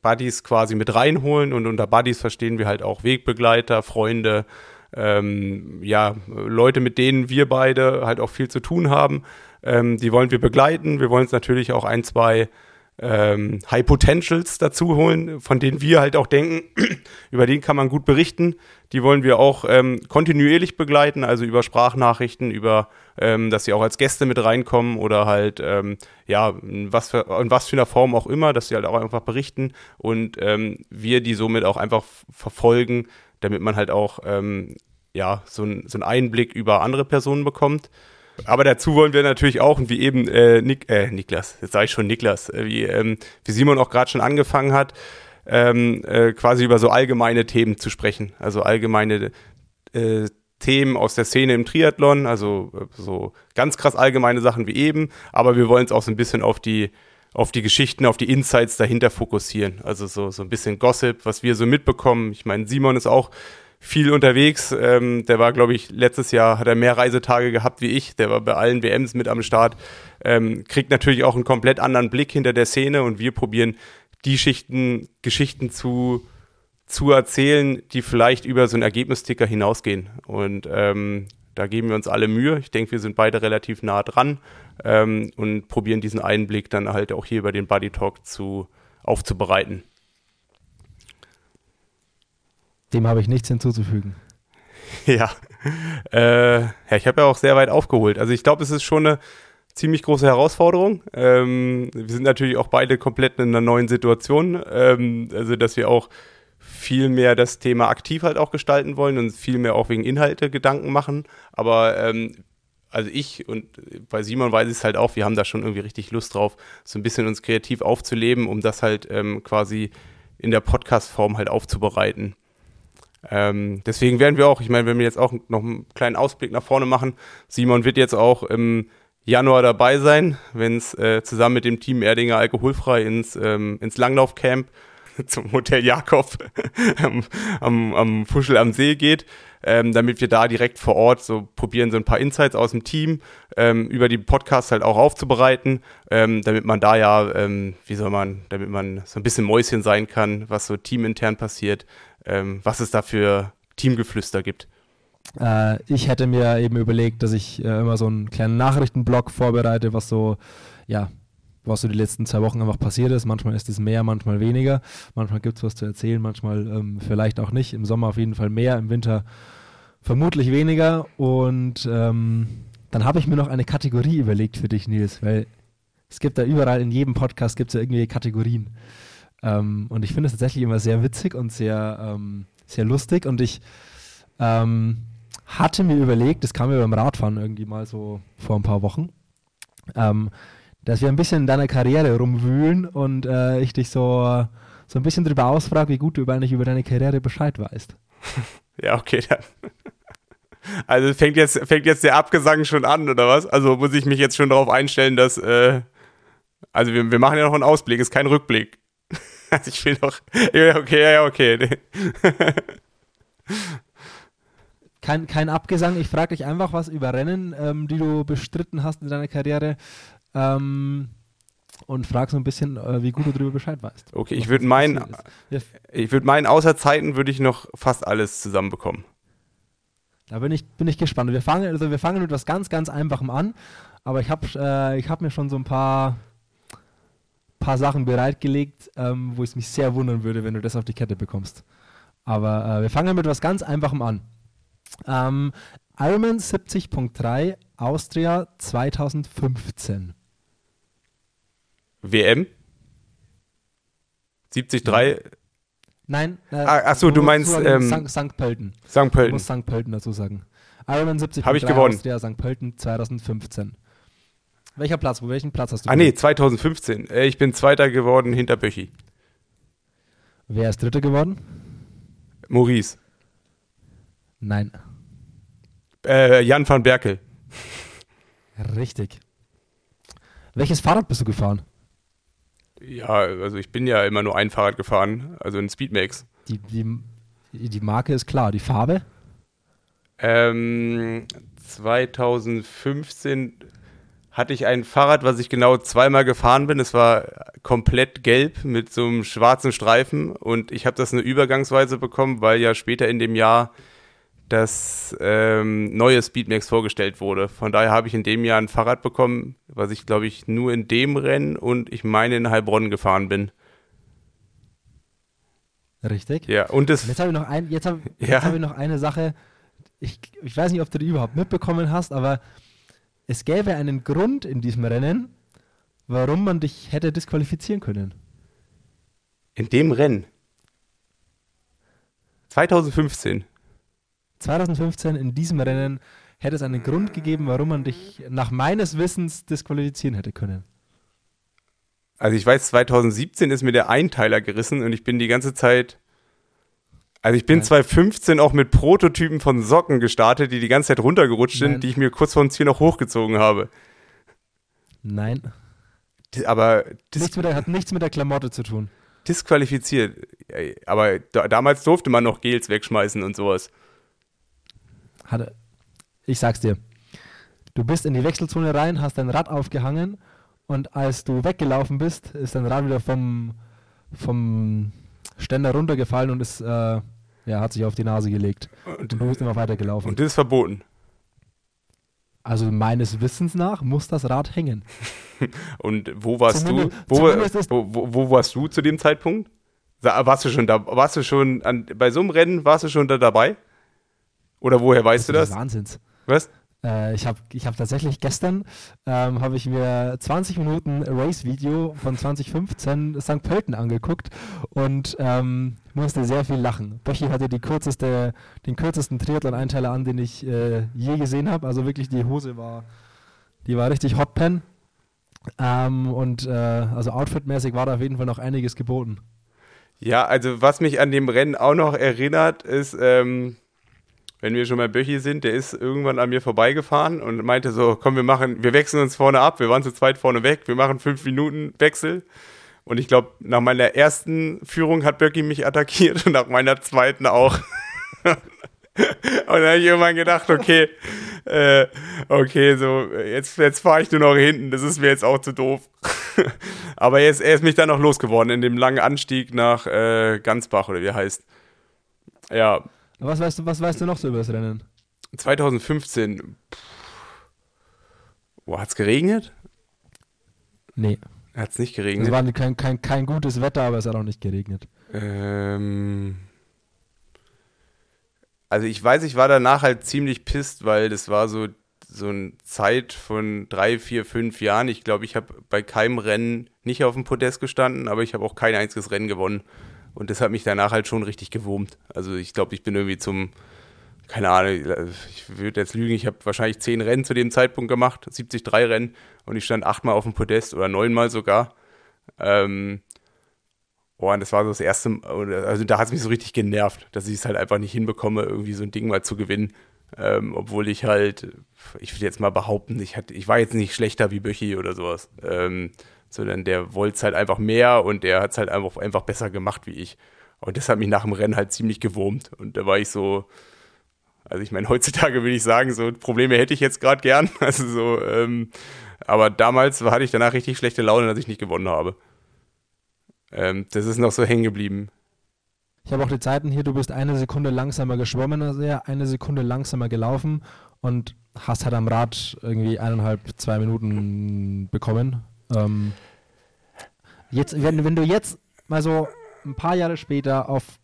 B: Buddies quasi mit reinholen und unter Buddies verstehen wir halt auch Wegbegleiter, Freunde, ähm, ja, Leute, mit denen wir beide halt auch viel zu tun haben. Ähm, die wollen wir begleiten. Wir wollen uns natürlich auch ein, zwei ähm, High Potentials dazu holen, von denen wir halt auch denken, über die kann man gut berichten. Die wollen wir auch ähm, kontinuierlich begleiten, also über Sprachnachrichten, über, ähm, dass sie auch als Gäste mit reinkommen oder halt, ähm, ja, in was, für, in was für einer Form auch immer, dass sie halt auch einfach berichten und ähm, wir die somit auch einfach verfolgen, damit man halt auch, ähm, ja, so, ein, so einen Einblick über andere Personen bekommt. Aber dazu wollen wir natürlich auch, wie eben äh, Nik äh, Niklas, jetzt sage ich schon Niklas, äh, wie, ähm, wie Simon auch gerade schon angefangen hat, ähm, äh, quasi über so allgemeine Themen zu sprechen. Also allgemeine äh, Themen aus der Szene im Triathlon, also äh, so ganz krass allgemeine Sachen wie eben, aber wir wollen es auch so ein bisschen auf die auf die Geschichten, auf die Insights dahinter fokussieren. Also so, so ein bisschen Gossip, was wir so mitbekommen. Ich meine, Simon ist auch viel unterwegs. Ähm, der war, glaube ich, letztes Jahr hat er mehr Reisetage gehabt wie ich. Der war bei allen WMs mit am Start. Ähm, kriegt natürlich auch einen komplett anderen Blick hinter der Szene und wir probieren die Schichten, Geschichten zu, zu erzählen, die vielleicht über so einen Ergebnisticker hinausgehen. Und ähm, da geben wir uns alle Mühe. Ich denke, wir sind beide relativ nah dran ähm, und probieren diesen Einblick dann halt auch hier über den Buddy Talk zu, aufzubereiten.
A: Dem habe ich nichts hinzuzufügen.
B: Ja, äh, ja ich habe ja auch sehr weit aufgeholt. Also ich glaube, es ist schon eine ziemlich große Herausforderung. Ähm, wir sind natürlich auch beide komplett in einer neuen Situation. Ähm, also dass wir auch viel mehr das Thema aktiv halt auch gestalten wollen und viel mehr auch wegen Inhalte Gedanken machen. Aber ähm, also ich und bei Simon weiß ich es halt auch, wir haben da schon irgendwie richtig Lust drauf, so ein bisschen uns kreativ aufzuleben, um das halt ähm, quasi in der Podcast-Form halt aufzubereiten. Ähm, deswegen werden wir auch, ich meine, wenn wir jetzt auch noch einen kleinen Ausblick nach vorne machen, Simon wird jetzt auch im Januar dabei sein, wenn es äh, zusammen mit dem Team Erdinger alkoholfrei ins, ähm, ins Langlaufcamp zum Hotel Jakob am, am, am Fuschel am See geht, ähm, damit wir da direkt vor Ort so probieren, so ein paar Insights aus dem Team ähm, über die Podcasts halt auch aufzubereiten, ähm, damit man da ja, ähm, wie soll man, damit man so ein bisschen Mäuschen sein kann, was so teamintern passiert, ähm, was es da für Teamgeflüster gibt.
A: Äh, ich hätte mir eben überlegt, dass ich äh, immer so einen kleinen Nachrichtenblock vorbereite, was so, ja, was so die letzten zwei Wochen einfach passiert ist. Manchmal ist es mehr, manchmal weniger. Manchmal gibt es was zu erzählen, manchmal ähm, vielleicht auch nicht. Im Sommer auf jeden Fall mehr, im Winter vermutlich weniger. Und ähm, dann habe ich mir noch eine Kategorie überlegt für dich, Nils, weil es gibt da überall in jedem Podcast gibt es ja irgendwie Kategorien. Ähm, und ich finde es tatsächlich immer sehr witzig und sehr, ähm, sehr lustig. Und ich ähm, hatte mir überlegt, das kam mir beim Radfahren irgendwie mal so vor ein paar Wochen, ähm, dass wir ein bisschen in deiner Karriere rumwühlen und äh, ich dich so, so ein bisschen darüber ausfrage, wie gut du eigentlich über deine Karriere Bescheid weißt.
B: Ja, okay, dann. Also fängt jetzt, fängt jetzt der Abgesang schon an, oder was? Also muss ich mich jetzt schon darauf einstellen, dass, äh, also wir, wir machen ja noch einen Ausblick, ist kein Rückblick. Also ich will doch. Ja, okay, ja, okay.
A: Kein, kein Abgesang, ich frage dich einfach was über Rennen, ähm, die du bestritten hast in deiner Karriere. Ähm, und frag so ein bisschen, äh, wie gut du darüber Bescheid weißt.
B: Okay, ich würde meinen, ich würde meinen, außer Zeiten würde ich noch fast alles zusammenbekommen.
A: Da bin ich, bin ich gespannt. Wir fangen, also wir fangen mit was ganz, ganz Einfachem an, aber ich habe äh, hab mir schon so ein paar paar Sachen bereitgelegt, ähm, wo es mich sehr wundern würde, wenn du das auf die Kette bekommst. Aber äh, wir fangen mit was ganz Einfachem an. Ähm, Ironman 70.3 Austria 2015.
B: WM? 73?
A: Nein.
B: Äh, ah, achso, du meinst
A: ähm, St. Pölten.
B: St. Pölten. Du
A: musst St. Pölten dazu sagen. Ironman
B: 70.3
A: Austria St. Pölten 2015. Welcher Platz? Wo welchen Platz hast du?
B: Ah nee, 2015. Äh, ich bin Zweiter geworden hinter Böchi.
A: Wer ist Dritter geworden?
B: Maurice.
A: Nein.
B: Äh, Jan van Berkel.
A: Richtig. Welches Fahrrad bist du gefahren?
B: Ja, also ich bin ja immer nur ein Fahrrad gefahren, also ein Speedmax.
A: Die, die, die Marke ist klar, die Farbe?
B: Ähm, 2015 hatte ich ein Fahrrad, was ich genau zweimal gefahren bin. Es war komplett gelb mit so einem schwarzen Streifen und ich habe das eine Übergangsweise bekommen, weil ja später in dem Jahr das ähm, neue Speedmax vorgestellt wurde. Von daher habe ich in dem Jahr ein Fahrrad bekommen, was ich glaube ich nur in dem Rennen und ich meine in Heilbronn gefahren bin.
A: Richtig.
B: Ja, und das.
A: Jetzt habe ich, noch ein, jetzt hab,
B: Ja.
A: jetzt hab ich noch eine Sache. Ich, ich weiß nicht, ob du die überhaupt mitbekommen hast, aber es gäbe einen Grund in diesem Rennen, warum man dich hätte disqualifizieren können.
B: In dem Rennen. 2015.
A: 2015 in diesem Rennen hätte es einen Grund gegeben, warum man dich nach meines Wissens disqualifizieren hätte können.
B: Also ich weiß, 2017 ist mir der Einteiler gerissen und ich bin die ganze Zeit. Also ich bin
A: Nein.
B: 2015 auch mit Prototypen von Socken gestartet, die die ganze Zeit runtergerutscht sind,
A: Nein.
B: die ich mir kurz vor dem Ziel noch hochgezogen habe.
A: Nein.
B: Aber
A: Nichts mit der, hat nichts mit der Klamotte zu tun.
B: disqualifiziert. Aber da, damals durfte man noch Gels wegschmeißen und sowas.
A: Hatte, ich sag's dir. Du bist in die Wechselzone rein, hast dein Rad aufgehangen und als du weggelaufen bist, ist dein Rad wieder vom, vom Ständer runtergefallen und ist, äh, ja, hat sich auf die Nase gelegt. Und du bist immer weitergelaufen.
B: Und das ist verboten.
A: also meines Wissens nach muss das Rad hängen.
B: Und wo warst
A: Zumindest-
B: du? Wo, wo, wo, wo warst du zu dem Zeitpunkt? Warst du schon da? Warst du schon an, bei so einem Rennen warst du schon da dabei? Oder woher weißt du
A: Das
B: das?
A: ist Wahnsinns.
B: Was?
A: Äh, ich habe ich hab tatsächlich gestern ähm, habe ich mir 20 Minuten Race-Video von 2015 St. Pölten angeguckt und ähm, musste sehr viel lachen. Böchi hatte kürzeste, den kürzesten Triathlon-Einteiler an, den ich äh, je gesehen habe. Also wirklich die Hose war, die war richtig Hotpen. Ähm, und äh, also outfitmäßig war da auf jeden Fall noch einiges geboten.
B: Ja, also was mich an dem Rennen auch noch erinnert, ist, ähm, wenn wir schon bei Böchi sind, der ist irgendwann an mir vorbeigefahren und meinte so, komm, wir machen, wir wechseln uns vorne ab, wir waren zu zweit vorne weg, wir machen fünf Minuten Wechsel. Und ich glaube, nach meiner ersten Führung hat Böcki mich attackiert und nach meiner zweiten auch. und dann habe ich irgendwann gedacht, okay, äh, okay, so, jetzt, jetzt fahre ich nur noch hinten, das ist mir jetzt auch zu doof. Aber er ist, er ist mich dann noch losgeworden in dem langen Anstieg nach äh, Gansbach oder wie er heißt. Ja,
A: Was weißt du, was weißt du noch so über das Rennen?
B: 2015. Pff. Boah, hat's geregnet?
A: Nee,
B: Hat's nicht
A: es
B: geregnet?
A: war kein, kein, kein gutes Wetter, aber es hat auch nicht geregnet.
B: Ähm, also ich weiß, ich war danach halt ziemlich pisst, weil das war so, so eine Zeit von drei, vier, fünf Jahren. Ich glaube, ich habe bei keinem Rennen nicht auf dem Podest gestanden, aber ich habe auch kein einziges Rennen gewonnen. Und das hat mich danach halt schon richtig gewurmt. Also ich glaube, ich bin irgendwie zum, keine Ahnung, ich würde jetzt lügen, ich habe wahrscheinlich zehn Rennen zu dem Zeitpunkt gemacht, 73 Rennen und ich stand achtmal auf dem Podest oder neunmal sogar. Ähm, Oh, und das war so das erste, also da hat es mich so richtig genervt, dass ich es halt einfach nicht hinbekomme, irgendwie so ein Ding mal zu gewinnen. Ähm, obwohl ich halt, ich würde jetzt mal behaupten, ich, hatte, ich war jetzt nicht schlechter wie Böchi oder sowas, ähm, sondern der wollte es halt einfach mehr und der hat es halt einfach, einfach besser gemacht wie ich. Und das hat mich nach dem Rennen halt ziemlich gewurmt. Und da war ich so, also ich meine, heutzutage würde ich sagen, so Probleme hätte ich jetzt gerade gern. Also so, ähm, aber damals hatte ich danach richtig schlechte Laune, dass ich nicht gewonnen habe. Ähm, das ist noch so hängen geblieben.
A: Ich habe auch die Zeiten hier, du bist eine Sekunde langsamer geschwommen als er, eine Sekunde langsamer gelaufen und hast halt am Rad irgendwie eineinhalb, zwei Minuten bekommen. Ähm, jetzt, wenn, wenn du jetzt mal so ein paar Jahre später auf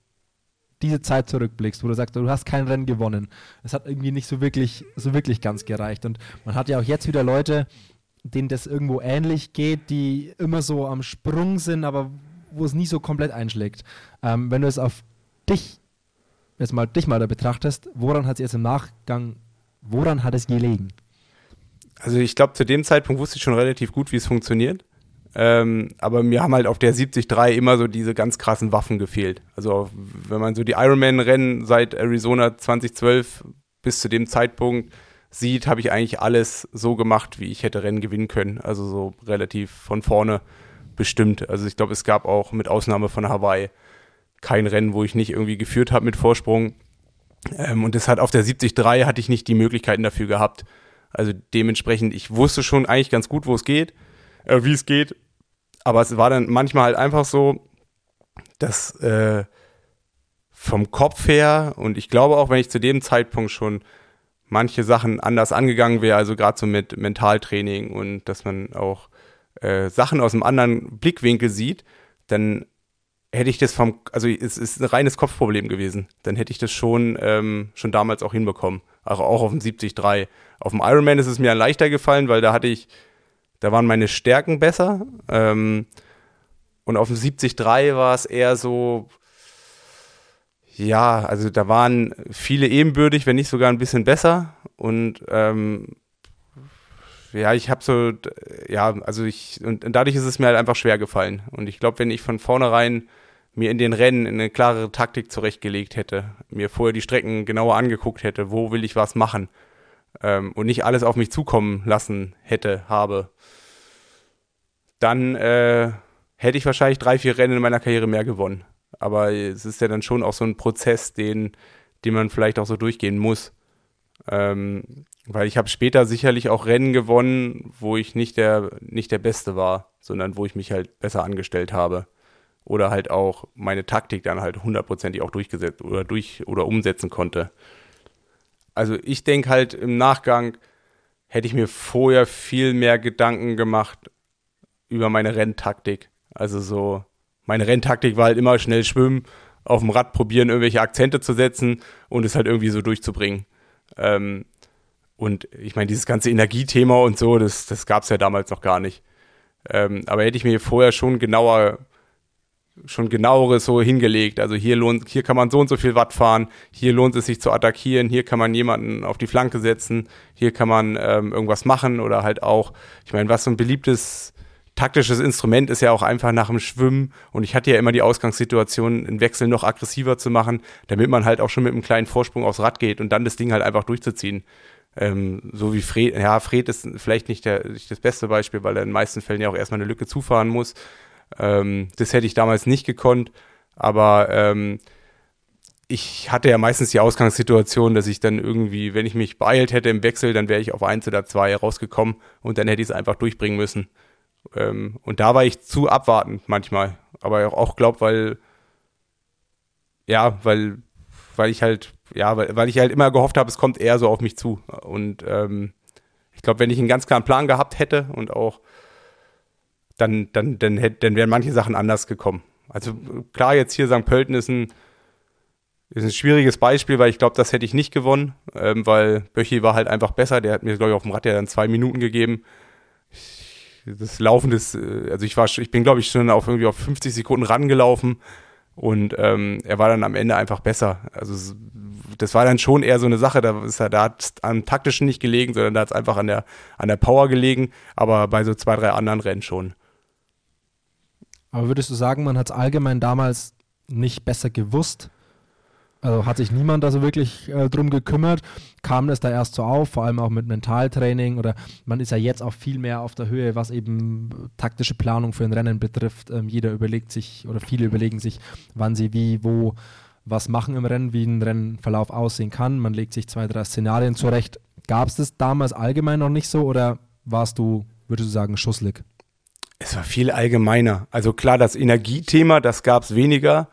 A: diese Zeit zurückblickst, wo du sagst, du hast kein Rennen gewonnen. Es hat irgendwie nicht so wirklich, so wirklich ganz gereicht. Und man hat ja auch jetzt wieder Leute, denen das irgendwo ähnlich geht, die immer so am Sprung sind, aber wo es nie so komplett einschlägt. Ähm, wenn du es auf dich, jetzt mal dich mal da betrachtest, woran hat es jetzt im Nachgang, woran hat es gelegen?
B: Also ich glaube, zu dem Zeitpunkt wusste ich schon relativ gut, wie es funktioniert. Ähm, aber mir haben halt auf der 73 immer so diese ganz krassen Waffen gefehlt. Also wenn man so die Ironman-Rennen seit Arizona 2012 bis zu dem Zeitpunkt sieht, habe ich eigentlich alles so gemacht, wie ich hätte Rennen gewinnen können. Also so relativ von vorne bestimmt. Also ich glaube, es gab auch mit Ausnahme von Hawaii kein Rennen, wo ich nicht irgendwie geführt habe mit Vorsprung. Ähm, und das hat auf der 73 hatte ich nicht die Möglichkeiten dafür gehabt. Also dementsprechend, ich wusste schon eigentlich ganz gut, wo es geht, äh, wie es geht. Aber es war dann manchmal halt einfach so, dass äh, vom Kopf her und ich glaube auch, wenn ich zu dem Zeitpunkt schon manche Sachen anders angegangen wäre, also gerade so mit Mentaltraining und dass man auch äh, Sachen aus einem anderen Blickwinkel sieht, dann hätte ich das vom, also es ist ein reines Kopfproblem gewesen. Dann hätte ich das schon, ähm, schon damals auch hinbekommen. Auch, auch auf dem 70-3. Auf dem Ironman ist es mir leichter gefallen, weil da hatte ich, da waren meine Stärken besser. Ähm, und auf dem 70-3 war es eher so, ja, also da waren viele ebenbürtig, wenn nicht sogar ein bisschen besser. Und ähm, ja, ich habe so, ja, also ich, und, dadurch ist es mir halt einfach schwer gefallen. Und ich glaube, wenn ich von vornherein mir in den Rennen eine klarere Taktik zurechtgelegt hätte, mir vorher die Strecken genauer angeguckt hätte, wo will ich was machen ähm, und nicht alles auf mich zukommen lassen hätte, habe, dann äh, hätte ich wahrscheinlich drei, vier Rennen in meiner Karriere mehr gewonnen. Aber es ist ja dann schon auch so ein Prozess, den, den man vielleicht auch so durchgehen muss. Ähm, weil ich habe später sicherlich auch Rennen gewonnen, wo ich nicht der, nicht der Beste war, sondern wo ich mich halt besser angestellt habe. Oder halt auch meine Taktik dann halt hundertprozentig auch durchgesetzt oder durch oder umsetzen konnte. Also ich denke halt im Nachgang hätte ich mir vorher viel mehr Gedanken gemacht über meine Renntaktik. Also so, meine Renntaktik war halt immer schnell schwimmen, auf dem Rad probieren, irgendwelche Akzente zu setzen und es halt irgendwie so durchzubringen. Ähm, und ich meine, dieses ganze Energiethema und so, das, das gab es ja damals noch gar nicht. Ähm, aber hätte ich mir vorher schon genauer, schon genaueres so hingelegt. Also hier lohnt, hier kann man so und so viel Watt fahren, hier lohnt es sich zu attackieren, hier kann man jemanden auf die Flanke setzen, hier kann man ähm, irgendwas machen oder halt auch, ich meine, was so ein beliebtes taktisches Instrument ist ja auch einfach nach dem Schwimmen und ich hatte ja immer die Ausgangssituation, einen Wechsel noch aggressiver zu machen, damit man halt auch schon mit einem kleinen Vorsprung aufs Rad geht und dann das Ding halt einfach durchzuziehen. Ähm, so wie Fred, ja, Fred ist vielleicht nicht, der, nicht das beste Beispiel, weil er in den meisten Fällen ja auch erstmal eine Lücke zufahren muss. Ähm, das hätte ich damals nicht gekonnt, aber ähm, ich hatte ja meistens die Ausgangssituation, dass ich dann irgendwie, wenn ich mich beeilt hätte im Wechsel, dann wäre ich auf eins oder zwei rausgekommen und dann hätte ich es einfach durchbringen müssen. Ähm, und da war ich zu abwartend manchmal. Aber auch glaube, weil, ja, weil, weil ich halt, ja, weil, weil ich halt immer gehofft habe, es kommt eher so auf mich zu. Und ähm, ich glaube, wenn ich einen ganz klaren Plan gehabt hätte und auch, dann, dann, dann, hätte, dann wären manche Sachen anders gekommen. Also klar, jetzt hier St. Pölten ist ein, ist ein schwieriges Beispiel, weil ich glaube, das hätte ich nicht gewonnen, ähm, weil Böchi war halt einfach besser. Der hat mir, glaube ich, auf dem Rad ja dann zwei Minuten gegeben. Ich das Laufen des, äh, also ich war, ich bin glaube ich schon auf irgendwie auf 50 Sekunden rangelaufen und ähm, er war dann am Ende einfach besser. Also das war dann schon eher so eine Sache, da ist da hat es am taktischen nicht gelegen, sondern da hat es einfach an der an der Power gelegen, aber bei so zwei drei anderen Rennen schon.
A: Aber würdest du sagen, man hat es allgemein damals nicht besser gewusst? Also hat sich niemand da so wirklich äh, drum gekümmert? Kam das da erst so auf, vor allem auch mit Mentaltraining oder man ist ja jetzt auch viel mehr auf der Höhe, was eben taktische Planung für ein Rennen betrifft. Ähm, jeder überlegt sich oder viele überlegen sich, wann sie wie, wo was machen im Rennen, wie ein Rennverlauf aussehen kann. Man legt sich zwei, drei Szenarien zurecht. Gab es das damals allgemein noch nicht so oder warst du, würdest du sagen, schusslig?
B: Es war viel allgemeiner. Also klar, das Energiethema, das gab es weniger.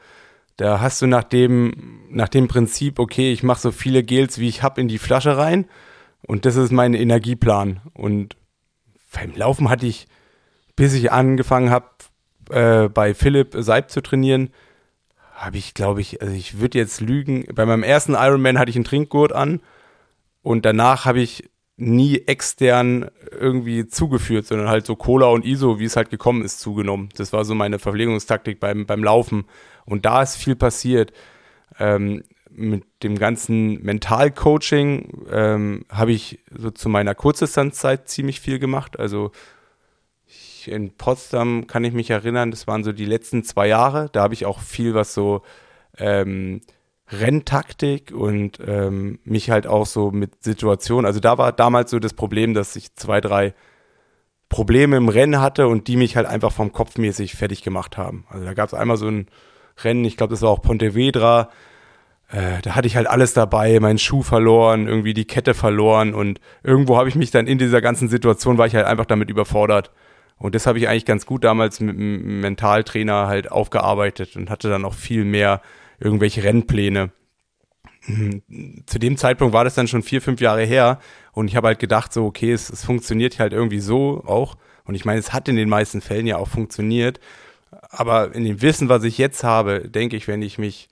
B: Da hast du nach dem, nach dem Prinzip, okay, ich mache so viele Gels, wie ich habe, in die Flasche rein und das ist mein Energieplan. Und beim Laufen hatte ich, bis ich angefangen habe, äh, bei Philipp Seib zu trainieren, habe ich, glaube ich, also ich würde jetzt lügen, bei meinem ersten Ironman hatte ich einen Trinkgurt an und danach habe ich nie extern irgendwie zugeführt, sondern halt so Cola und ISO, wie es halt gekommen ist, zugenommen. Das war so meine Verpflegungstaktik beim, beim Laufen. Und da ist viel passiert. Ähm, mit dem ganzen Mentalcoaching ähm, habe ich so zu meiner Kurzdistanzzeit ziemlich viel gemacht. Also in Potsdam kann ich mich erinnern, das waren so die letzten zwei Jahre. Da habe ich auch viel, was so ähm, Renntaktik und ähm, mich halt auch so mit Situationen. Also da war damals so das Problem, dass ich zwei, drei Probleme im Rennen hatte und die mich halt einfach vom Kopfmäßig fertig gemacht haben. Also da gab es einmal so ein Rennen, ich glaube, das war auch Pontevedra, äh, da hatte ich halt alles dabei, meinen Schuh verloren, irgendwie die Kette verloren und irgendwo habe ich mich dann in dieser ganzen Situation, war ich halt einfach damit überfordert. Und das habe ich eigentlich ganz gut damals mit einem Mentaltrainer halt aufgearbeitet und hatte dann auch viel mehr irgendwelche Rennpläne. Zu dem Zeitpunkt war das dann schon vier, fünf Jahre her und ich habe halt gedacht, so, okay, es, es funktioniert halt irgendwie so auch. Und ich meine, es hat in den meisten Fällen ja auch funktioniert. Aber in dem Wissen, was ich jetzt habe, denke ich, wenn ich mich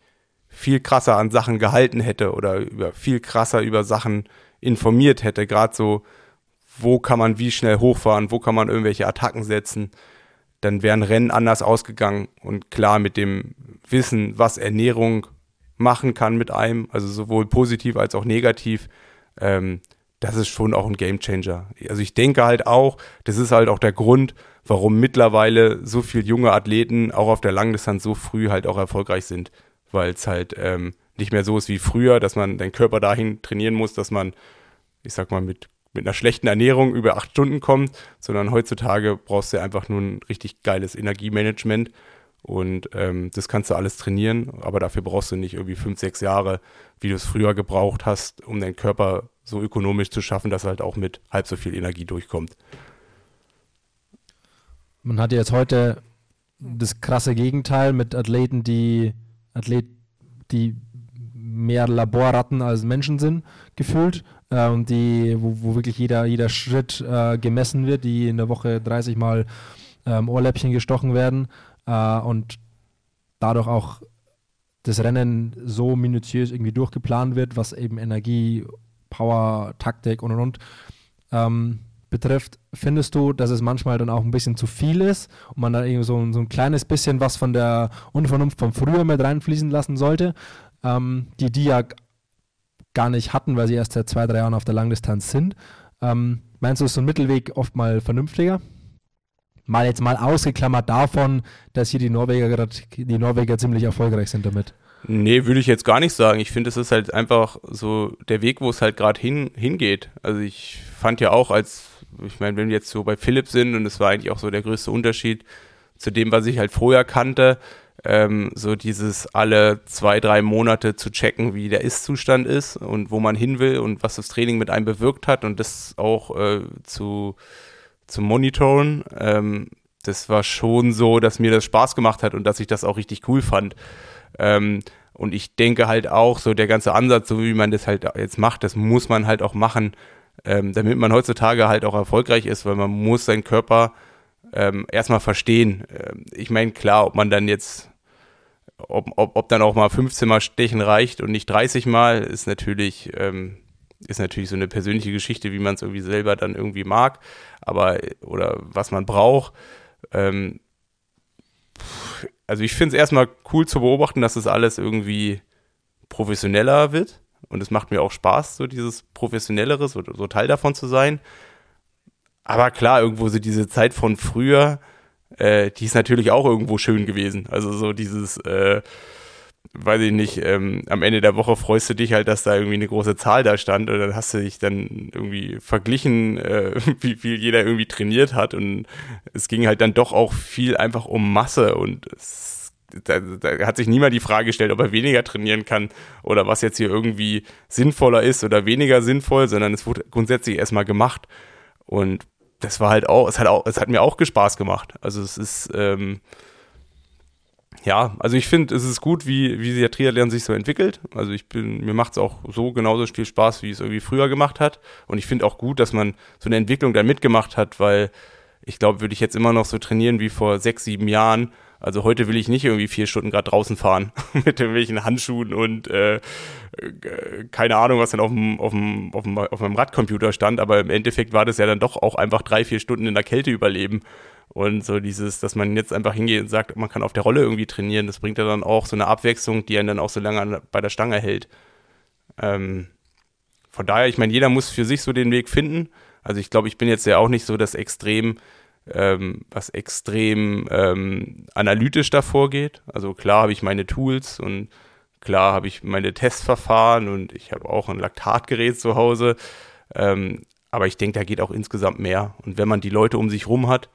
B: viel krasser an Sachen gehalten hätte oder über viel krasser über Sachen informiert hätte, gerade so, wo kann man wie schnell hochfahren, wo kann man irgendwelche Attacken setzen, dann wären Rennen anders ausgegangen und klar mit dem Wissen, was Ernährung machen kann mit einem, also sowohl positiv als auch negativ, ähm, das ist schon auch ein Gamechanger. Also ich denke halt auch, das ist halt auch der Grund, warum mittlerweile so viele junge Athleten auch auf der Langdistanz so früh halt auch erfolgreich sind, weil es halt ähm, nicht mehr so ist wie früher, dass man den Körper dahin trainieren muss, dass man, ich sag mal, mit, mit einer schlechten Ernährung über acht Stunden kommt, sondern heutzutage brauchst du einfach nur ein richtig geiles Energiemanagement und ähm, das kannst du alles trainieren, aber dafür brauchst du nicht irgendwie fünf, sechs Jahre, wie du es früher gebraucht hast, um deinen Körper so ökonomisch zu schaffen, dass er halt auch mit halb so viel Energie durchkommt.
A: Man hat jetzt heute das krasse Gegenteil mit Athleten, die Athlet, die mehr Laborratten als Menschen sind, gefühlt. Äh, und die, wo, wo, wirklich jeder, jeder Schritt äh, gemessen wird, die in der Woche 30 Mal ähm, Ohrläppchen gestochen werden äh, und dadurch auch das Rennen so minutiös irgendwie durchgeplant wird, was eben Energie, Power, Taktik und und und ähm, betrifft. Findest du, dass es manchmal dann auch ein bisschen zu viel ist und man da irgendwie so, so ein kleines bisschen was von der Unvernunft von früher mit reinfließen lassen sollte, ähm, die die ja gar nicht hatten, weil sie erst seit zwei, drei Jahren auf der Langdistanz sind. Ähm, meinst du, ist so ein Mittelweg oft mal vernünftiger? Mal jetzt mal ausgeklammert davon, dass hier die Norweger die Norweger ziemlich erfolgreich sind damit.
B: Nee, würde ich jetzt gar nicht sagen. Ich finde, es ist halt einfach so der Weg, wo es halt gerade hin, hingeht. Also ich fand ja auch, als, ich meine, wenn wir jetzt so bei Philipp sind und es war eigentlich auch so der größte Unterschied zu dem, was ich halt vorher kannte, ähm, so dieses alle zwei, drei Monate zu checken, wie der Ist-Zustand ist und wo man hin will und was das Training mit einem bewirkt hat und das auch äh, zu zu monitoren. Ähm, das war schon so, dass mir das Spaß gemacht hat und dass ich das auch richtig cool fand. Ähm, und ich denke halt auch, so der ganze Ansatz, so wie man das halt jetzt macht, das muss man halt auch machen, ähm, damit man heutzutage halt auch erfolgreich ist, weil man muss seinen Körper ähm, erstmal verstehen. Ähm, ich meine, klar, ob man dann jetzt, ob, ob, ob dann auch mal 15 Mal stechen reicht und nicht 30 Mal, ist natürlich, ähm, ist natürlich so eine persönliche Geschichte, wie man es irgendwie selber dann irgendwie mag, aber oder was man braucht. Ähm, also ich finde es erstmal cool zu beobachten, dass es das alles irgendwie professioneller wird und es macht mir auch Spaß, so dieses professionellere, so, so Teil davon zu sein. Aber klar, irgendwo so diese Zeit von früher, äh, die ist natürlich auch irgendwo schön gewesen. Also so dieses äh, weiß ich nicht, ähm, am Ende der Woche freust du dich halt, dass da irgendwie eine große Zahl da stand und dann hast du dich dann irgendwie verglichen, äh, wie viel jeder irgendwie trainiert hat und es ging halt dann doch auch viel einfach um Masse und es, da, da hat sich niemand die Frage gestellt, ob er weniger trainieren kann oder was jetzt hier irgendwie sinnvoller ist oder weniger sinnvoll, sondern es wurde grundsätzlich erstmal gemacht und das war halt auch, es hat auch, es hat mir auch Spaß gemacht. Also es ist, ähm, ja, also ich finde, es ist gut, wie, wie der Triathlon sich so entwickelt. Also ich bin, mir macht es auch so genauso viel Spaß, wie es irgendwie früher gemacht hat. Und ich finde auch gut, dass man so eine Entwicklung da mitgemacht hat, weil ich glaube, würde ich jetzt immer noch so trainieren wie vor sechs, sieben Jahren. Also heute will ich nicht irgendwie vier Stunden gerade draußen fahren mit irgendwelchen Handschuhen und äh, keine Ahnung, was dann auf dem, auf, dem, auf, dem, auf meinem Radcomputer stand. Aber im Endeffekt war das ja dann doch auch einfach drei, vier Stunden in der Kälte überleben. Und so dieses, dass man jetzt einfach hingeht und sagt, man kann auf der Rolle irgendwie trainieren, das bringt ja dann auch so eine Abwechslung, die einen dann auch so lange bei der Stange hält. Ähm, von daher, ich meine, jeder muss für sich so den Weg finden. Also ich glaube, ich bin jetzt ja auch nicht so das extrem, ähm, was extrem ähm, analytisch davor geht. Also klar habe ich meine Tools und klar habe ich meine Testverfahren und ich habe auch ein Laktatgerät zu Hause. Ähm, aber ich denke, da geht auch insgesamt mehr. Und wenn man die Leute um sich rum hat,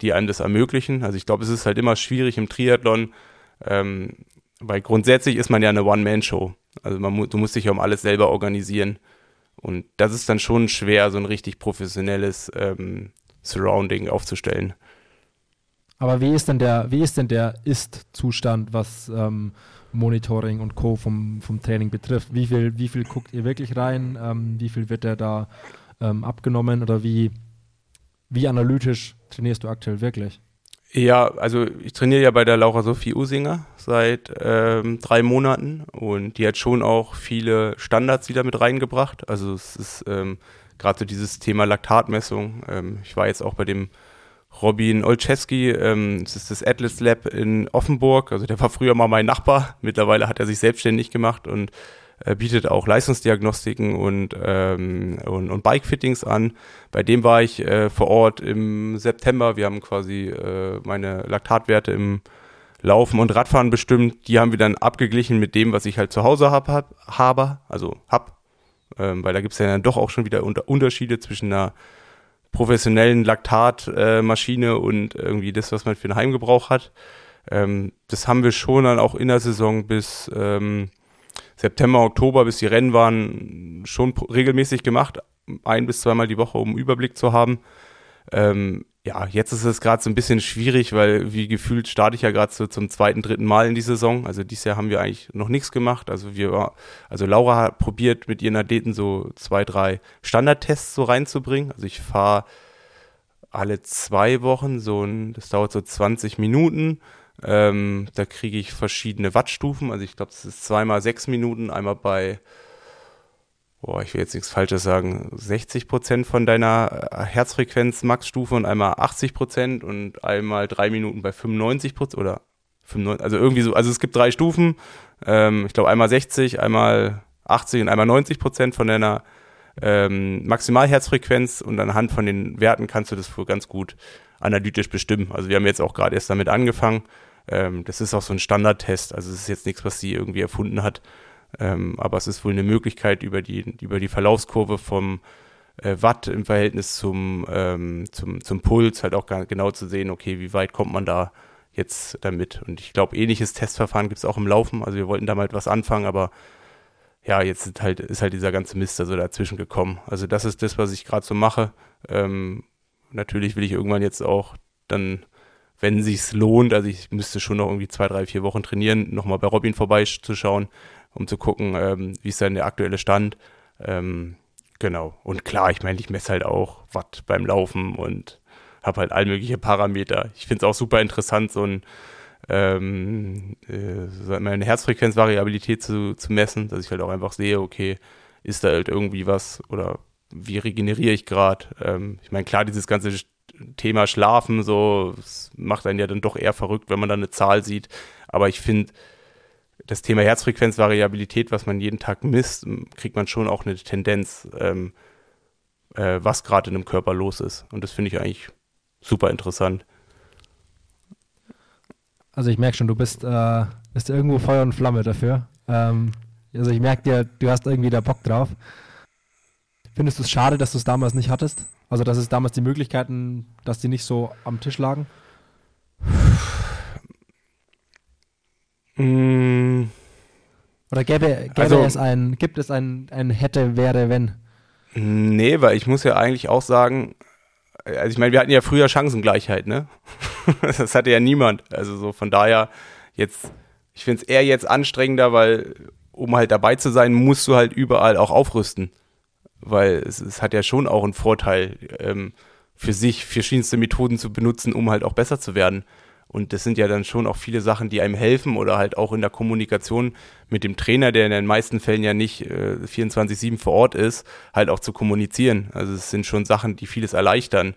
B: die einem das ermöglichen. Also ich glaube, es ist halt immer schwierig im Triathlon, ähm, weil grundsätzlich ist man ja eine One-Man-Show. Also man, du musst dich ja um alles selber organisieren. Und das ist dann schon schwer, so ein richtig professionelles ähm, Surrounding aufzustellen.
A: Aber wie ist denn der, wie ist denn der Ist-Zustand, was ähm, Monitoring und Co. Vom, vom Training betrifft? Wie viel, wie viel guckt ihr wirklich rein? Ähm, wie viel wird der da ähm, abgenommen oder wie, wie analytisch trainierst du aktuell wirklich?
B: Ja, also ich trainiere ja bei der Laura Sophie Usinger seit ähm, drei Monaten und die hat schon auch viele Standards wieder mit reingebracht. Also es ist ähm, gerade so dieses Thema Laktatmessung. Ähm, ich war jetzt auch bei dem Robin Olczewski, ähm, das ist das Atlas Lab in Offenburg. Also der war früher mal mein Nachbar. Mittlerweile hat er sich selbstständig gemacht und äh, bietet auch Leistungsdiagnostiken und, ähm, und, und Bike-Fittings an. Bei dem war ich äh, vor Ort im September. Wir haben quasi äh, meine Laktatwerte im Laufen und Radfahren bestimmt. Die haben wir dann abgeglichen mit dem, was ich halt zu Hause hab, hab, habe, also hab. Ähm, weil da gibt es ja dann doch auch schon wieder unter Unterschiede zwischen einer professionellen Laktatmaschine äh, und irgendwie das, was man für den Heimgebrauch hat. Ähm, das haben wir schon dann auch in der Saison bis ähm, September, Oktober, bis die Rennen waren, schon regelmäßig gemacht, ein bis zweimal die Woche, um einen Überblick zu haben. Ähm, ja, jetzt ist es gerade so ein bisschen schwierig, weil wie gefühlt starte ich ja gerade so zum zweiten, dritten Mal in die Saison. Also dieses Jahr haben wir eigentlich noch nichts gemacht. Also wir, also Laura hat probiert mit ihren Athleten so zwei, drei Standardtests so reinzubringen. Also ich fahre alle zwei Wochen so ein, das dauert so 20 Minuten ähm, da kriege ich verschiedene Wattstufen. Also ich glaube, das ist zweimal sechs Minuten, einmal bei, boah, ich will jetzt nichts Falsches sagen, 60 Prozent von deiner äh, Herzfrequenz Maxstufe und einmal 80 Prozent und einmal drei Minuten bei 95 Prozent oder 95, also irgendwie so, also es gibt drei Stufen. Ähm, ich glaube einmal 60, einmal 80 und einmal 90 Prozent von deiner ähm, Maximalherzfrequenz und anhand von den Werten kannst du das wohl ganz gut analytisch bestimmen. Also wir haben jetzt auch gerade erst damit angefangen. Ähm, das ist auch so ein Standardtest, also es ist jetzt nichts, was sie irgendwie erfunden hat. Ähm, aber es ist wohl eine Möglichkeit, über die, über die Verlaufskurve vom äh, Watt im Verhältnis zum, ähm, zum, zum Puls halt auch genau zu sehen, okay, wie weit kommt man da jetzt damit. Und ich glaube, ähnliches Testverfahren gibt es auch im Laufen. Also wir wollten da mal etwas anfangen, aber ja, jetzt ist halt, ist halt dieser ganze Mist also dazwischen gekommen. Also das ist das, was ich gerade so mache. Ähm, natürlich will ich irgendwann jetzt auch dann, wenn sich's lohnt, also ich müsste schon noch irgendwie zwei, drei, vier Wochen trainieren, nochmal bei Robin vorbeizuschauen, um zu gucken, ähm, wie ist dann der aktuelle Stand. Ähm, genau. Und klar, ich meine, ich messe halt auch Watt beim Laufen und habe halt all mögliche Parameter. Ich finde es auch super interessant, so ein ähm, äh, meine Herzfrequenzvariabilität zu, zu messen, dass ich halt auch einfach sehe, okay, ist da halt irgendwie was oder wie regeneriere ich gerade? Ähm, ich meine, klar, dieses ganze Thema Schlafen, so, macht einen ja dann doch eher verrückt, wenn man da eine Zahl sieht. Aber ich finde, das Thema Herzfrequenzvariabilität, was man jeden Tag misst, kriegt man schon auch eine Tendenz, ähm, äh, was gerade in einem Körper los ist. Und das finde ich eigentlich super interessant.
A: Also ich merke schon, du bist, äh, bist irgendwo Feuer und Flamme dafür. Ähm, also ich merke dir, du hast irgendwie da Bock drauf. Findest du es schade, dass du es damals nicht hattest? Also, dass es damals die Möglichkeiten, dass die nicht so am Tisch lagen?
B: Mm.
A: Oder gäbe, gäbe also, es ein, gibt es ein, ein hätte, wäre, wenn?
B: Nee, weil ich muss ja eigentlich auch sagen, also ich meine, wir hatten ja früher Chancengleichheit, ne? das hatte ja niemand. Also so von daher jetzt, ich finde es eher jetzt anstrengender, weil um halt dabei zu sein, musst du halt überall auch aufrüsten weil es, es hat ja schon auch einen Vorteil, ähm, für sich verschiedenste Methoden zu benutzen, um halt auch besser zu werden. Und das sind ja dann schon auch viele Sachen, die einem helfen oder halt auch in der Kommunikation mit dem Trainer, der in den meisten Fällen ja nicht äh, 24-7 vor Ort ist, halt auch zu kommunizieren. Also es sind schon Sachen, die vieles erleichtern.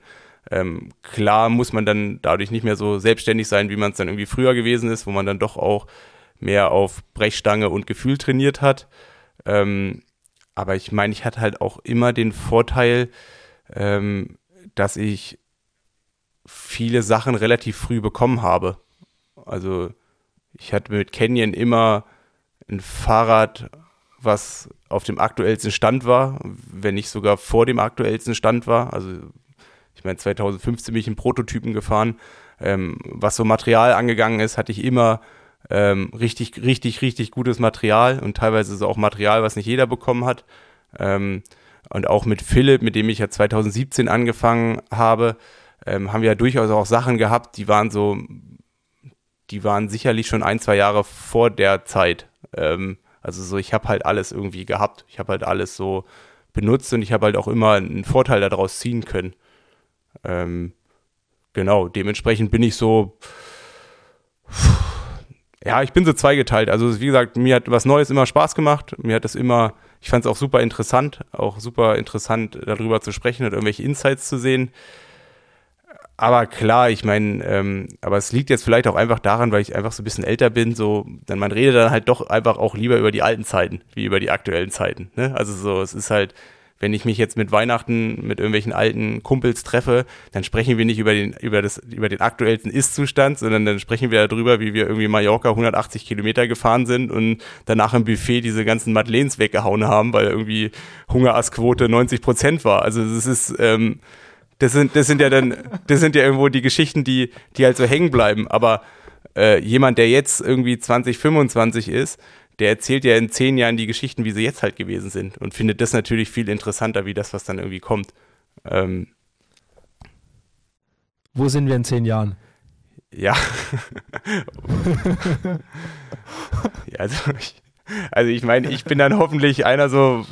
B: Ähm, klar muss man dann dadurch nicht mehr so selbstständig sein, wie man es dann irgendwie früher gewesen ist, wo man dann doch auch mehr auf Brechstange und Gefühl trainiert hat. Ähm, aber ich meine, ich hatte halt auch immer den Vorteil, ähm, dass ich viele Sachen relativ früh bekommen habe. Also ich hatte mit Canyon immer ein Fahrrad, was auf dem aktuellsten Stand war, wenn nicht sogar vor dem aktuellsten Stand war. Also ich meine, 2015 bin ich in Prototypen gefahren. Ähm, was so Material angegangen ist, hatte ich immer Ähm, richtig, richtig, richtig gutes Material und teilweise so auch Material, was nicht jeder bekommen hat. Ähm, und auch mit Philipp, mit dem ich ja 2017 angefangen habe, ähm, haben wir ja durchaus auch Sachen gehabt, die waren so, die waren sicherlich schon ein, zwei Jahre vor der Zeit. Ähm, also so, ich habe halt alles irgendwie gehabt. Ich habe halt alles so benutzt und ich habe halt auch immer einen Vorteil daraus ziehen können. Ähm, genau, dementsprechend bin ich so, ja, ich bin so zweigeteilt. Also wie gesagt, mir hat was Neues immer Spaß gemacht. Mir hat das immer, ich fand es auch super interessant, auch super interessant darüber zu sprechen und irgendwelche Insights zu sehen. Aber klar, ich meine, ähm, aber es liegt jetzt vielleicht auch einfach daran, weil ich einfach so ein bisschen älter bin, so, dann man redet dann halt doch einfach auch lieber über die alten Zeiten, wie über die aktuellen Zeiten. Ne? Also so, es ist halt, wenn ich mich jetzt mit Weihnachten mit irgendwelchen alten Kumpels treffe, dann sprechen wir nicht über den, über das, über den aktuellsten Ist-Zustand, sondern dann sprechen wir darüber, wie wir irgendwie Mallorca 180 Kilometer gefahren sind und danach im Buffet diese ganzen Madeleines weggehauen haben, weil irgendwie Hungerassquote 90 Prozent war. Also es ist, ähm, das sind, das sind ja dann, das sind ja irgendwo die Geschichten, die, die halt so hängen bleiben. Aber äh, jemand, der jetzt irgendwie 20, 25 ist, der erzählt ja in zehn Jahren die Geschichten, wie sie jetzt halt gewesen sind und findet das natürlich viel interessanter, wie das, was dann irgendwie kommt. Ähm,
A: Wo sind wir in zehn Jahren?
B: Ja. ja also ich, also ich meine, ich bin dann hoffentlich einer so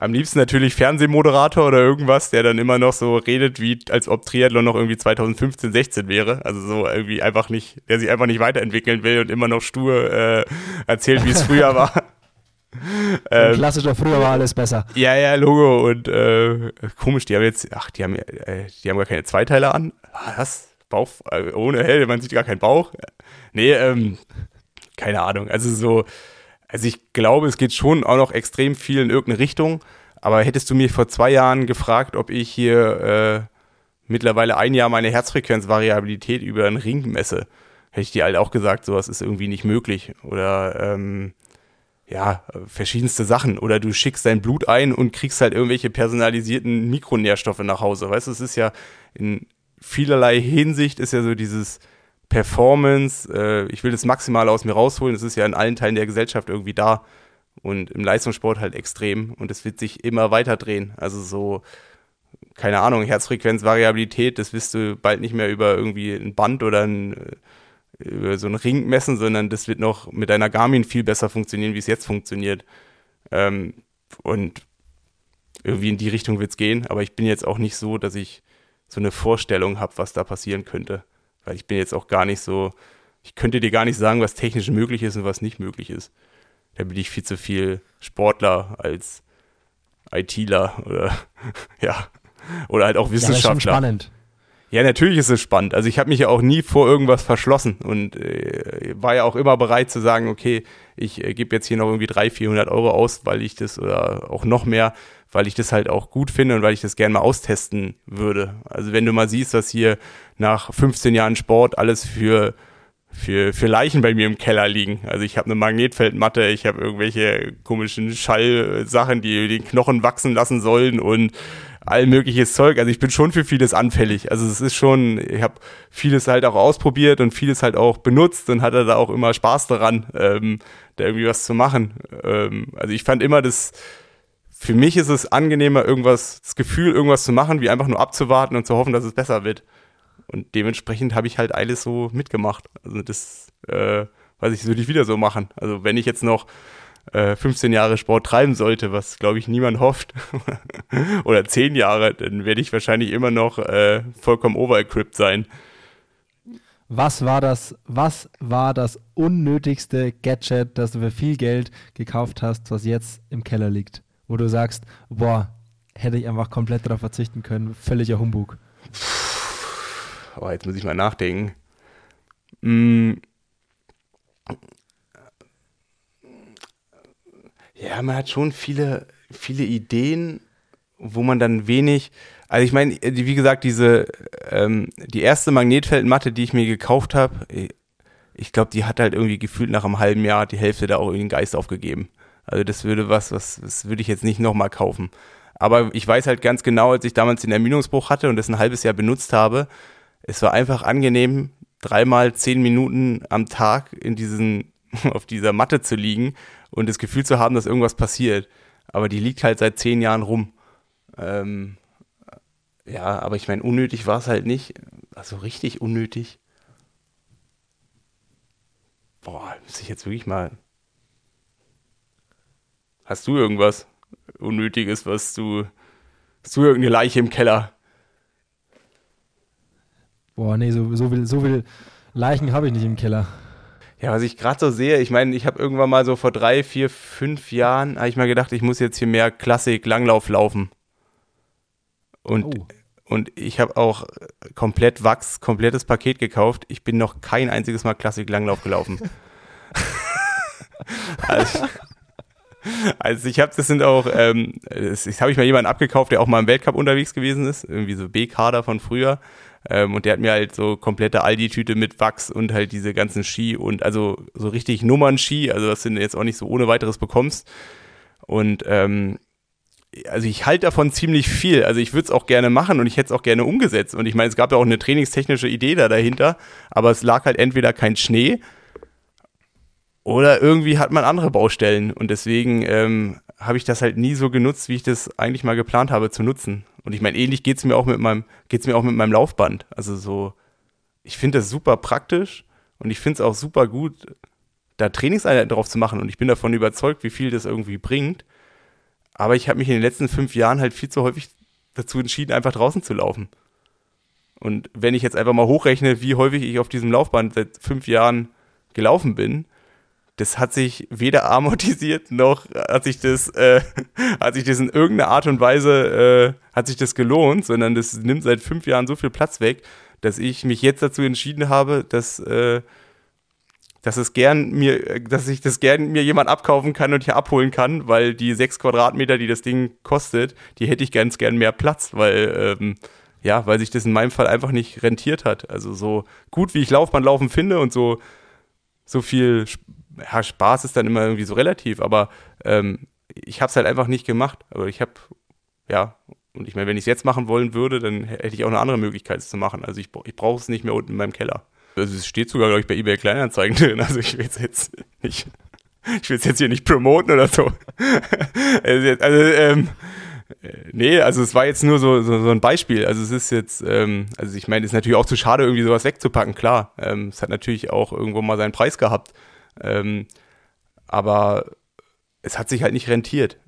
B: am liebsten natürlich Fernsehmoderator oder irgendwas, der dann immer noch so redet, wie als ob Triathlon noch irgendwie 2015, 16 wäre. Also so irgendwie einfach nicht, der sich einfach nicht weiterentwickeln will und immer noch stur äh, erzählt, wie es früher war.
A: ähm, klassischer früher war alles besser.
B: Ja, ja, Logo und äh, komisch, die haben jetzt, ach, die haben, äh, die haben gar keine Zweiteile an. Was? Bauch, äh, ohne Hell, man sieht gar keinen Bauch. Nee, ähm, keine Ahnung. Also so, also ich glaube, es geht schon auch noch extrem viel in irgendeine Richtung. Aber hättest du mir vor zwei Jahren gefragt, ob ich hier äh, mittlerweile ein Jahr meine Herzfrequenzvariabilität über einen Ring messe, hätte ich dir halt auch gesagt, sowas ist irgendwie nicht möglich. Oder ähm, ja, verschiedenste Sachen. Oder du schickst dein Blut ein und kriegst halt irgendwelche personalisierten Mikronährstoffe nach Hause. Weißt du, es ist ja in vielerlei Hinsicht ist ja so dieses Performance, äh, ich will das maximal aus mir rausholen, das ist ja in allen Teilen der Gesellschaft irgendwie da und im Leistungssport halt extrem und es wird sich immer weiter drehen. Also so, keine Ahnung, Herzfrequenzvariabilität, das wirst du bald nicht mehr über irgendwie ein Band oder ein, äh, über so einen Ring messen, sondern das wird noch mit deiner Garmin viel besser funktionieren, wie es jetzt funktioniert. Ähm, und irgendwie in die Richtung wird es gehen, aber ich bin jetzt auch nicht so, dass ich so eine Vorstellung habe, was da passieren könnte. Weil ich bin jetzt auch gar nicht so, ich könnte dir gar nicht sagen, was technisch möglich ist und was nicht möglich ist. Da bin ich viel zu viel Sportler als ITler oder ja, oder halt auch Wissenschaftler. Ja, das ist
A: spannend.
B: Ja, natürlich ist es spannend. Also ich habe mich ja auch nie vor irgendwas verschlossen und äh, war ja auch immer bereit zu sagen, okay, ich äh, gebe jetzt hier noch irgendwie 300, 400 Euro aus, weil ich das oder auch noch mehr, weil ich das halt auch gut finde und weil ich das gerne mal austesten würde. Also wenn du mal siehst, dass hier nach 15 Jahren Sport alles für für, für Leichen bei mir im Keller liegen. Also ich habe eine Magnetfeldmatte, ich habe irgendwelche komischen Schallsachen, die den Knochen wachsen lassen sollen und all mögliches Zeug. Also ich bin schon für vieles anfällig. Also es ist schon, ich habe vieles halt auch ausprobiert und vieles halt auch benutzt und hatte da auch immer Spaß daran, ähm, da irgendwie was zu machen. Ähm, also ich fand immer das, für mich ist es angenehmer, irgendwas, das Gefühl, irgendwas zu machen, wie einfach nur abzuwarten und zu hoffen, dass es besser wird. Und dementsprechend habe ich halt alles so mitgemacht. Also das, äh, weiß ich, würde ich wieder so machen. Also wenn ich jetzt noch äh, 15 Jahre Sport treiben sollte, was glaube ich niemand hofft, oder 10 Jahre, dann werde ich wahrscheinlich immer noch äh, vollkommen overequipped sein.
A: Was war das, was war das unnötigste Gadget, das du für viel Geld gekauft hast, was jetzt im Keller liegt? Wo du sagst, boah, hätte ich einfach komplett darauf verzichten können, völliger Humbug?
B: Oh, jetzt muss ich mal nachdenken. Hm. Ja, man hat schon viele, viele Ideen, wo man dann wenig, also ich meine, wie gesagt, diese, ähm, die erste Magnetfeldmatte, die ich mir gekauft habe, ich glaube, die hat halt irgendwie gefühlt nach einem halben Jahr die Hälfte da auch irgendwie den Geist aufgegeben. Also das würde was, was, das würde ich jetzt nicht nochmal kaufen. Aber ich weiß halt ganz genau, als ich damals den Ermüdungsbruch hatte und das ein halbes Jahr benutzt habe, es war einfach angenehm, dreimal zehn Minuten am Tag in diesen, auf dieser Matte zu liegen und das Gefühl zu haben, dass irgendwas passiert. Aber die liegt halt seit zehn Jahren rum. Ähm, ja, aber ich meine, unnötig war es halt nicht. Also richtig unnötig. Boah, muss ich jetzt wirklich mal. Hast du irgendwas Unnötiges, was du. Hast du irgendeine Leiche im Keller?
A: Boah, nee, so, so, viel, so viel Leichen habe ich nicht im Keller.
B: Ja, was ich gerade so sehe, ich meine, ich habe irgendwann mal so vor drei, vier, fünf Jahren, habe ich mal gedacht, ich muss jetzt hier mehr Klassik, Langlauf laufen. Und, oh. und ich habe auch komplett Wachs, komplettes Paket gekauft. Ich bin noch kein einziges Mal Klassik, Langlauf gelaufen. also, also, ich habe, das sind auch, ähm, das, das habe ich mal jemanden abgekauft, der auch mal im Weltcup unterwegs gewesen ist, irgendwie so B-Kader von früher. Ähm, und der hat mir halt so komplette Aldi-Tüte mit Wachs und halt diese ganzen Ski und also so richtig Nummern-Ski, also was du jetzt auch nicht so ohne weiteres bekommst. Und ähm, also ich halte davon ziemlich viel. Also ich würde es auch gerne machen und ich hätte es auch gerne umgesetzt. Und ich meine, es gab ja auch eine trainingstechnische Idee da dahinter, aber es lag halt entweder kein Schnee oder irgendwie hat man andere Baustellen. Und deswegen ähm, habe ich das halt nie so genutzt, wie ich das eigentlich mal geplant habe zu nutzen. Und ich meine, ähnlich geht es mir auch mit meinem, geht's mir auch mit meinem Laufband. Also so, ich finde das super praktisch und ich finde es auch super gut, da Trainingseinheiten drauf zu machen. Und ich bin davon überzeugt, wie viel das irgendwie bringt. Aber ich habe mich in den letzten fünf Jahren halt viel zu häufig dazu entschieden, einfach draußen zu laufen. Und wenn ich jetzt einfach mal hochrechne, wie häufig ich auf diesem Laufband seit fünf Jahren gelaufen bin, das hat sich weder amortisiert noch hat sich das, äh, hat sich das in irgendeiner Art und Weise äh, hat sich das gelohnt, sondern das nimmt seit fünf Jahren so viel Platz weg, dass ich mich jetzt dazu entschieden habe, dass äh, dass es gern mir, dass ich das gern mir jemand abkaufen kann und hier abholen kann, weil die sechs Quadratmeter, die das Ding kostet, die hätte ich ganz gern mehr Platz, weil ähm, ja, weil sich das in meinem Fall einfach nicht rentiert hat. Also so gut wie ich Laufbahn laufen finde und so so viel ja, Spaß ist dann immer irgendwie so relativ, aber ähm, ich habe es halt einfach nicht gemacht. Aber ich habe, ja, und ich meine, wenn ich es jetzt machen wollen würde, dann hätte ich auch eine andere Möglichkeit, es zu machen. Also ich, ich brauche es nicht mehr unten in meinem Keller. Also es steht sogar, glaube ich, bei eBay Kleinanzeigen drin. Also ich will es jetzt nicht, ich will es jetzt hier nicht promoten oder so. also, also ähm, Nee, also es war jetzt nur so, so, so ein Beispiel. Also es ist jetzt, ähm, also ich meine, es ist natürlich auch zu schade, irgendwie sowas wegzupacken, klar. Ähm, es hat natürlich auch irgendwo mal seinen Preis gehabt. Ähm, aber es hat sich halt nicht rentiert.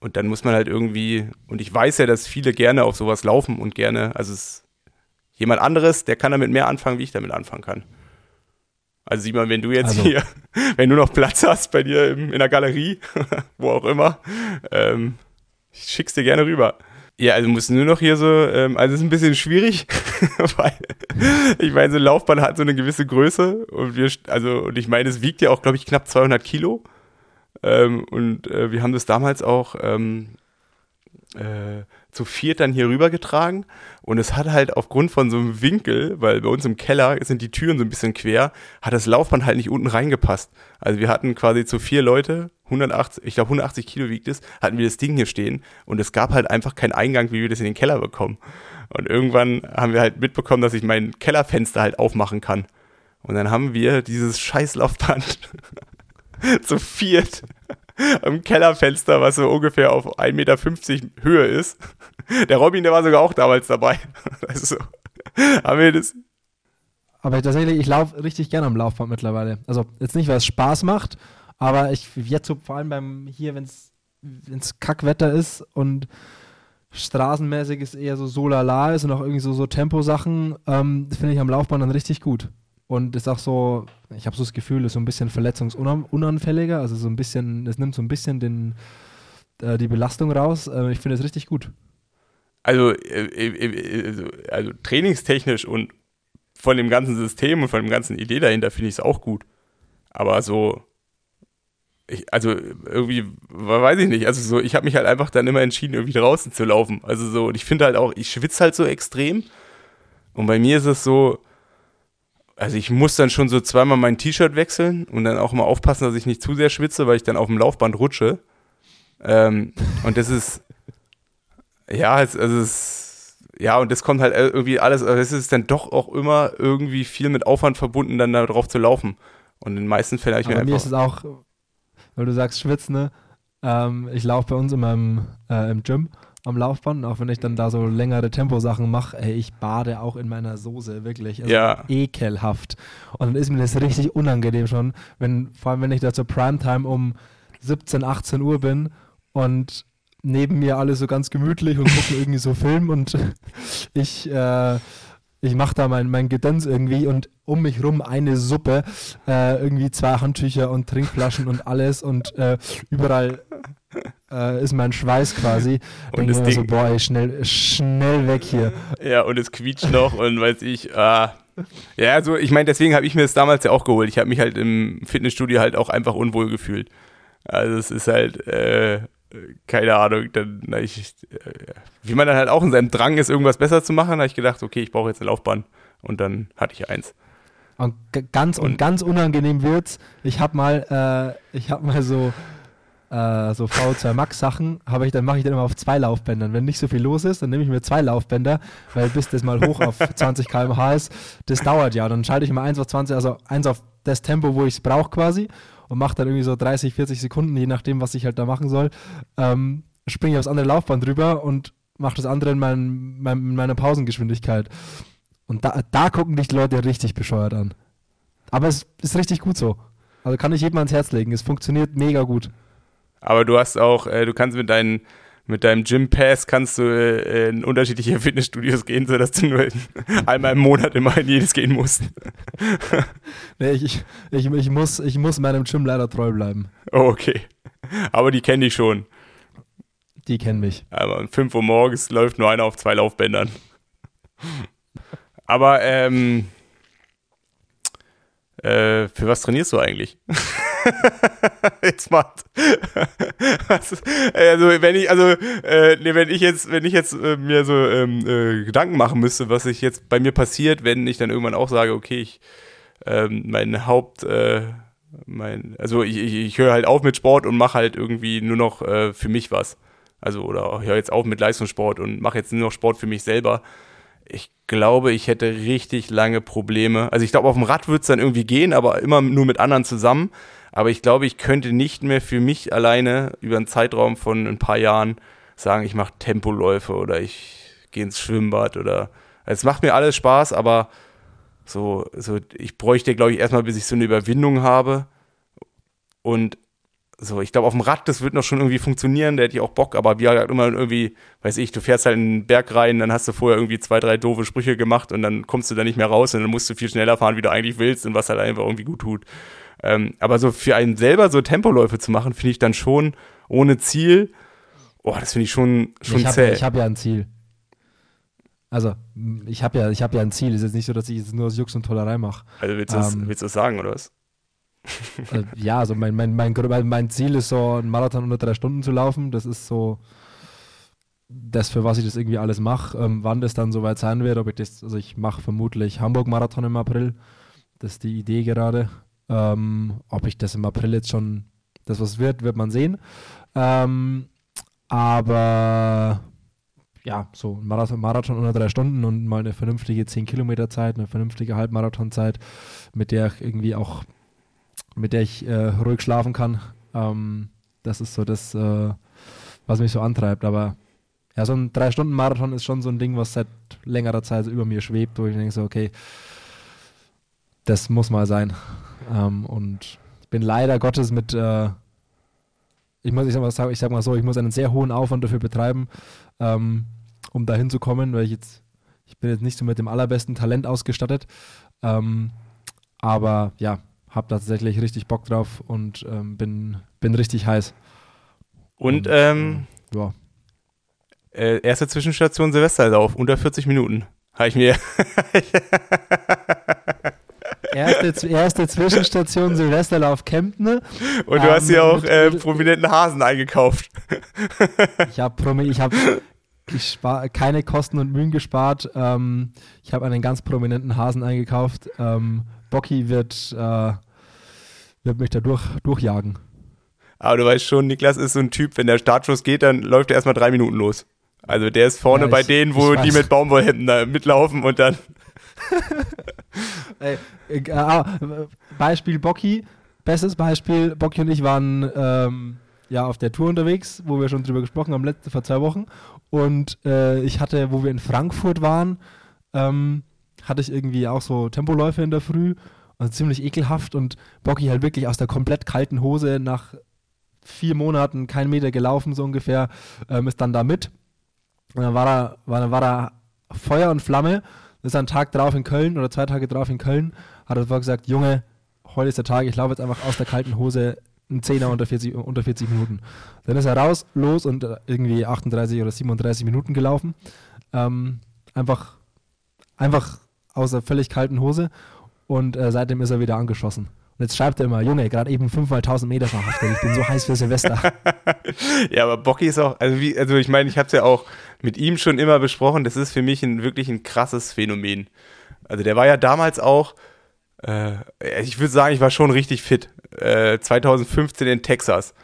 B: Und dann muss man halt irgendwie, und ich weiß ja, dass viele gerne auf sowas laufen und gerne, also es jemand anderes, der kann damit mehr anfangen, wie ich damit anfangen kann. Also Simon, wenn du jetzt also. hier, wenn du noch Platz hast bei dir im, in der Galerie, wo auch immer, ähm, ich schick's dir gerne rüber. Ja, also muss nur noch hier so, ähm, also es ist ein bisschen schwierig, weil ich meine, so ein Laufbahn hat so eine gewisse Größe und wir, also und ich meine, es wiegt ja auch, glaube ich, knapp 200 Kilo ähm, und äh, wir haben das damals auch ähm, äh, zu viert dann hier rübergetragen und es hat halt aufgrund von so einem Winkel, weil bei uns im Keller sind die Türen so ein bisschen quer, hat das Laufband halt nicht unten reingepasst. Also wir hatten quasi zu vier Leute, 180, ich glaube 180 Kilo wiegt es, hatten wir das Ding hier stehen und es gab halt einfach keinen Eingang, wie wir das in den Keller bekommen. Und irgendwann haben wir halt mitbekommen, dass ich mein Kellerfenster halt aufmachen kann. Und dann haben wir dieses Scheißlaufband zu viert am Kellerfenster, was so ungefähr auf 1,50 Meter Höhe ist. Der Robin, der war sogar auch damals dabei. Also, haben wir das.
A: Aber tatsächlich, ich laufe richtig gerne am Laufband mittlerweile. Also jetzt nicht, weil es Spaß macht, aber ich jetzt so vor allem beim hier, wenn es Kackwetter ist und straßenmäßig ist eher so so lala ist und auch irgendwie so, so Temposachen, ähm, finde ich am Laufband dann richtig gut. Und ist auch so, ich habe so das Gefühl, ist so ein bisschen verletzungsunanfälliger, also so ein bisschen, es nimmt so ein bisschen den, äh, die Belastung raus. Äh, ich finde es richtig gut.
B: Also, äh, äh, äh, also trainingstechnisch und von dem ganzen System und von dem ganzen Idee dahinter finde ich es auch gut. Aber so, ich, also irgendwie, weiß ich nicht, also so, ich habe mich halt einfach dann immer entschieden, irgendwie draußen zu laufen. Also so, und ich finde halt auch, ich schwitze halt so extrem. Und bei mir ist es so, also ich muss dann schon so zweimal mein T-Shirt wechseln und dann auch immer aufpassen, dass ich nicht zu sehr schwitze, weil ich dann auf dem Laufband rutsche. Ähm, und das ist, ja, es, also es, ja, und das kommt halt irgendwie alles, also es ist dann doch auch immer irgendwie viel mit Aufwand verbunden, dann da drauf zu laufen. Und in den meisten Fällen habe ich
A: Aber
B: mir einfach.
A: mir ist es auch, weil du sagst Schwitzen, ne? Ähm, ich laufe bei uns immer im, äh, im Gym am Laufband, auch wenn ich dann da so längere Temposachen mache, ey, ich bade auch in meiner Soße, wirklich. Also
B: Ja.
A: Ekelhaft. Und dann ist mir das richtig unangenehm schon, wenn, vor allem wenn ich da zur Primetime um 17, 18 Uhr bin und neben mir alle so ganz gemütlich und gucken irgendwie so Film und ich, äh, ich mache da mein, mein Gedöns irgendwie und um mich rum eine Suppe, äh, irgendwie zwei Handtücher und Trinkflaschen und alles und äh, überall äh, ist mein Schweiß quasi.
B: Und
A: Denke
B: das
A: so, boah, ey, schnell, schnell weg hier.
B: Ja, und es quietscht noch und weiß ich, ah. Ja, also ich meine, deswegen habe ich mir das damals ja auch geholt. Ich habe mich halt im Fitnessstudio halt auch einfach unwohl gefühlt. Also es ist halt, äh, keine Ahnung, dann, na, ich, äh, wie man dann halt auch in seinem Drang ist, irgendwas besser zu machen, habe ich gedacht, okay, ich brauche jetzt eine Laufbahn. Und dann hatte ich eins.
A: Und ganz und,
B: Und-
A: ganz unangenehm wird's. Ich habe mal, äh, ich habe mal so äh, so VO2 Max Sachen, habe ich dann mache ich dann immer auf zwei Laufbändern. Wenn nicht so viel los ist, dann nehme ich mir zwei Laufbänder, weil bis das mal hoch auf 20 km/h ist, das dauert ja. Dann schalte ich mal eins auf 20, also eins auf das Tempo, wo ich es brauche quasi und mache dann irgendwie so 30, 40 Sekunden, je nachdem, was ich halt da machen soll. Ähm, springe ich aufs andere Laufband drüber und mache das andere in, mein, mein, in meiner Pausengeschwindigkeit. Und da, da gucken dich die Leute richtig bescheuert an. Aber es ist richtig gut so. Also kann ich jedem ans Herz legen. Es funktioniert mega gut.
B: Aber du hast auch, äh, du kannst mit deinen mit deinem Gym Pass kannst du äh, in unterschiedliche Fitnessstudios gehen, sodass du nur einmal im Monat immer in jedes gehen musst.
A: Nee, ich, ich, ich, muss, ich muss meinem Gym leider treu bleiben.
B: Oh, okay. Aber die kenne ich schon.
A: Die kennen mich.
B: Aber um 5 Uhr morgens läuft nur einer auf zwei Laufbändern. Aber ähm, äh, für was trainierst du eigentlich? jetzt. Was- also wenn ich, also äh, nee, wenn ich jetzt, wenn ich jetzt äh, mir so ähm, äh, Gedanken machen müsste, was sich jetzt bei mir passiert, wenn ich dann irgendwann auch sage, okay, ich ähm, mein Haupt, äh, mein, also ich, ich, ich höre halt auf mit Sport und mache halt irgendwie nur noch äh, für mich was. Also oder höre jetzt auf mit Leistungssport und mache jetzt nur noch Sport für mich selber. Ich glaube, ich hätte richtig lange Probleme. Also ich glaube, auf dem Rad wird es dann irgendwie gehen, aber immer nur mit anderen zusammen. Aber ich glaube, ich könnte nicht mehr für mich alleine über einen Zeitraum von ein paar Jahren sagen, ich mache Tempoläufe oder ich gehe ins Schwimmbad oder es macht mir alles Spaß, aber so, so ich bräuchte, glaube ich, erstmal, bis ich so eine Überwindung habe. Und so, ich glaube, auf dem Rad, das wird noch schon irgendwie funktionieren, da hätte ich auch Bock, aber wie halt immer irgendwie, weiß ich, du fährst halt in den Berg rein, dann hast du vorher irgendwie zwei, drei doofe Sprüche gemacht und dann kommst du da nicht mehr raus und dann musst du viel schneller fahren, wie du eigentlich willst und was halt einfach irgendwie gut tut. Ähm, aber so für einen selber so Tempoläufe zu machen, finde ich dann schon ohne Ziel, oh, das finde ich schon, schon
A: ich habe
B: zäh.
A: ich hab ja ein Ziel. Also, ich habe ja, ich hab ja ein Ziel. Es ist jetzt nicht so, dass ich jetzt nur aus Jux und Tollerei mache.
B: also willst du das,
A: ähm,
B: willst das sagen, oder was?
A: äh, ja, also mein, mein, mein, mein Ziel ist so, einen Marathon unter drei Stunden zu laufen. Das ist so das, für was ich das irgendwie alles mache. Ähm, wann das dann soweit sein wird, ob ich das, also ich mache vermutlich Hamburg-Marathon im April. Das ist die Idee gerade. Ähm, ob ich das im April jetzt schon, das was wird, wird man sehen. Ähm, aber ja, so ein Marathon, Marathon unter drei Stunden und mal eine vernünftige 10 Kilometer Zeit, eine vernünftige Halbmarathonzeit, mit der ich irgendwie auch, mit der ich äh, ruhig schlafen kann. Ähm, das ist so das, äh, was mich so antreibt. Aber ja, so ein drei Stunden Marathon ist schon so ein Ding, was seit längerer Zeit so über mir schwebt, wo ich denke so, okay, das muss mal sein. Ähm, und ich bin leider Gottes mit, äh, ich muss, ich sag, mal, ich sag mal so, ich muss einen sehr hohen Aufwand dafür betreiben, ähm, um da hinzukommen, weil ich jetzt, ich bin jetzt nicht so mit dem allerbesten Talent ausgestattet. Ähm, aber ja, habe tatsächlich richtig Bock drauf und ähm, bin, bin richtig heiß.
B: Und ähm,
A: Ja.
B: äh, erste Zwischenstation Silvesterlauf, unter 40 Minuten. Habe ich mir.
A: Erste, erste Zwischenstation Silvesterlauf Kempten.
B: Und du
A: Ähm,
B: hast hier auch
A: mit-
B: äh, prominenten Hasen eingekauft.
A: Ich habe ich hab keine Kosten und Mühen gespart. Ähm, ich habe einen ganz prominenten Hasen eingekauft. Ähm, Bocky wird, äh, wird mich da durch, durchjagen.
B: Aber du weißt schon, Niklas ist so ein Typ, wenn der Startschuss geht, dann läuft er erstmal drei Minuten los. Also der ist vorne
A: Ja,
B: bei
A: ich-
B: denen, wo die mit Baumwollhemden da mitlaufen und dann.
A: Ey, äh, ah, Beispiel Bocky, bestes Beispiel, Bocky und ich waren ähm, ja auf der Tour unterwegs, wo wir schon drüber gesprochen haben, letzte, vor zwei Wochen. Und äh, ich hatte, wo wir in Frankfurt waren, ähm, hatte ich irgendwie auch so Tempoläufe in der Früh, also ziemlich ekelhaft und Bocky halt wirklich aus der komplett kalten Hose nach vier Monaten kein Meter gelaufen, so ungefähr, ähm, ist dann da mit. Und dann war er, war, war er Feuer und Flamme, ist einen Tag drauf in Köln oder zwei Tage drauf in Köln, hat er gesagt, Junge, heute ist der Tag, ich laufe jetzt einfach aus der kalten Hose einen Zehner unter 40, unter 40 Minuten. Dann ist er raus, los und äh, irgendwie 38 oder 37 Minuten gelaufen. Ähm, einfach, einfach aus der völlig kalten Hose und äh, seitdem ist er wieder angeschossen. Und jetzt schreibt er immer, Junge, gerade eben fünfmal 1000 Meter verhaftet, ich bin so heiß für Silvester.
B: Ja, aber Bocky ist auch, also wie, also ich meine, ich habe es ja auch mit ihm schon immer besprochen, das ist für mich ein wirklich ein krasses Phänomen. Also der war ja damals auch, äh, ich würde sagen, ich war schon richtig fit. Äh, 2015 in Texas.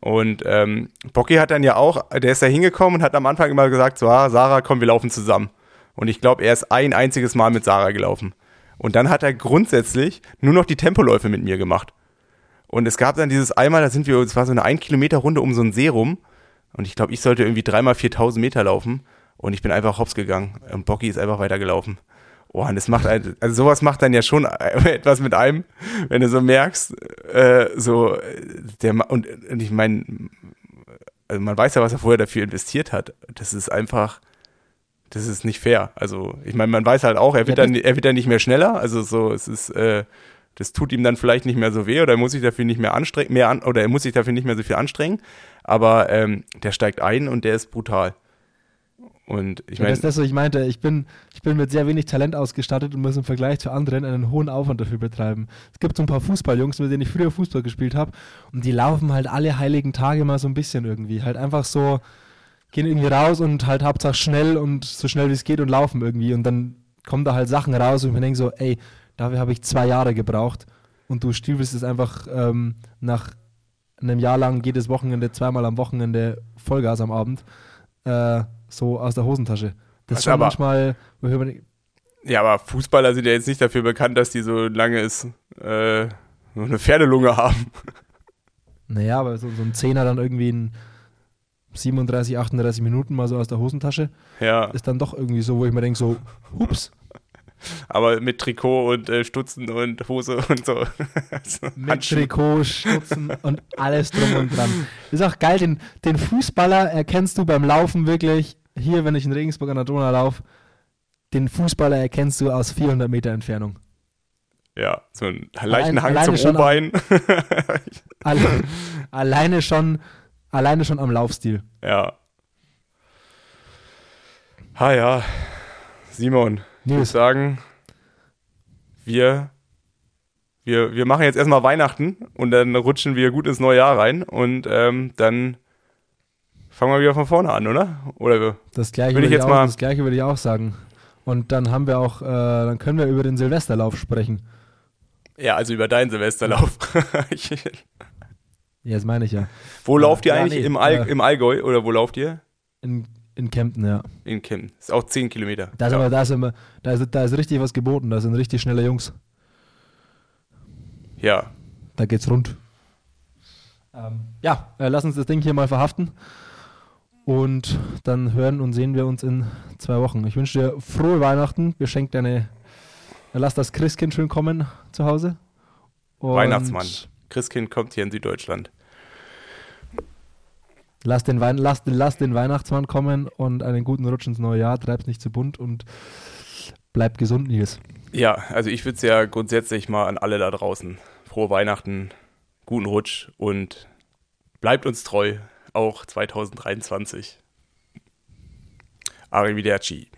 B: Und ähm, Bocky hat dann ja auch, der ist da hingekommen und hat am Anfang immer gesagt, so, ah, Sarah, komm, wir laufen zusammen. Und ich glaube, er ist ein einziges Mal mit Sarah gelaufen. Und dann hat er grundsätzlich nur noch die Tempoläufe mit mir gemacht. Und es gab dann dieses einmal, da sind wir, es war so eine 1 Kilometer Runde um so einen See rum. Und ich glaube, ich sollte irgendwie dreimal 4000 Meter laufen. Und ich bin einfach hops gegangen. Und Bocky ist einfach weitergelaufen. Oh, und das macht also sowas macht dann ja schon etwas mit einem, wenn du so merkst, äh, so, der, und, und ich meine, also man weiß ja, was er vorher dafür investiert hat. Das ist einfach, das ist nicht fair. Also, ich meine, man weiß halt auch, er wird,
A: Ja,
B: dann, er wird dann nicht mehr schneller. Also so, es ist, äh, das tut ihm dann vielleicht nicht mehr so weh oder er muss sich dafür nicht mehr anstrengen, mehr an, oder er muss sich dafür nicht mehr so viel anstrengen. Aber ähm, der steigt ein und der ist brutal. Und ich
A: Ja,
B: meine,
A: das ist das, was ich meinte. Ich bin, ich bin mit sehr wenig Talent ausgestattet und muss im Vergleich zu anderen einen hohen Aufwand dafür betreiben. Es gibt so ein paar Fußballjungs, mit denen ich früher Fußball gespielt habe und die laufen halt alle heiligen Tage mal so ein bisschen irgendwie. Halt einfach so, gehen irgendwie raus und halt Hauptsache schnell und so schnell wie es geht und laufen irgendwie. Und dann kommen da halt Sachen raus und ich mir denke so, ey, dafür habe ich zwei Jahre gebraucht und du stiefelst es einfach ähm, nach einem Jahr lang jedes Wochenende, zweimal am Wochenende Vollgas am Abend, äh, so aus der Hosentasche. Das
B: Was
A: ist
B: aber-
A: manchmal,
B: ja, aber Fußballer sind ja jetzt nicht dafür bekannt, dass die so lange ist, äh, so eine Pferdelunge haben.
A: naja, aber so, so ein Zehner dann irgendwie in 37, 38 Minuten mal so aus der Hosentasche,
B: Ja,
A: ist dann doch irgendwie so, wo ich mir denke, so, hups,
B: aber mit Trikot und äh, Stutzen und Hose und so.
A: Mit. Trikot, Stutzen und alles drum und dran. Ist auch geil, den, den Fußballer erkennst du beim Laufen wirklich, hier, wenn ich in Regensburg an der Donau laufe, den Fußballer erkennst du aus 400 Meter Entfernung.
B: Ja, so einen leichten Hang
A: alleine
B: zum O-Bein.
A: Alle, alleine schon, alleine schon am Laufstil.
B: ja. Ha ja, Simon, ich würde sagen, wir, wir, wir machen jetzt erstmal Weihnachten und dann rutschen wir gut ins neue Jahr rein und ähm, dann fangen wir wieder von vorne an, oder? Oder
A: Das gleiche
B: Würde ich jetzt
A: auch,
B: mal-
A: das gleiche würde ich auch sagen. Und dann haben wir auch, äh, dann können wir über den Silvesterlauf sprechen.
B: ja, also über deinen Silvesterlauf.
A: Ja, das meine ich ja.
B: wo lauft ihr
A: ja,
B: eigentlich?
A: nee,
B: Im, All,
A: äh,
B: Im Allgäu oder wo lauft ihr?
A: In, in Kempten, ja.
B: In Kempten. Ist auch 10 Kilometer.
A: Da ist
B: ja.
A: aber, da ist immer, da ist, da ist richtig was geboten. Da sind richtig schnelle Jungs.
B: ja,
A: Da geht's rund. Ähm, ja, äh, lass uns das Ding hier mal verhaften. Und dann hören und sehen wir uns in zwei Wochen. Ich wünsche dir frohe Weihnachten. Beschenk deine. Lass das Christkind schön kommen zu Hause. Und
B: Weihnachtsmann. Christkind kommt hier in Süddeutschland.
A: Lass den, Wein, lass, lass den Weihnachtsmann kommen und einen guten Rutsch ins neue Jahr. Treib's nicht zu bunt und bleib gesund, Nils.
B: Ja, also ich würde es ja grundsätzlich mal an alle da draußen. Frohe Weihnachten, guten Rutsch und bleibt uns treu, auch 2023. Arrivederci.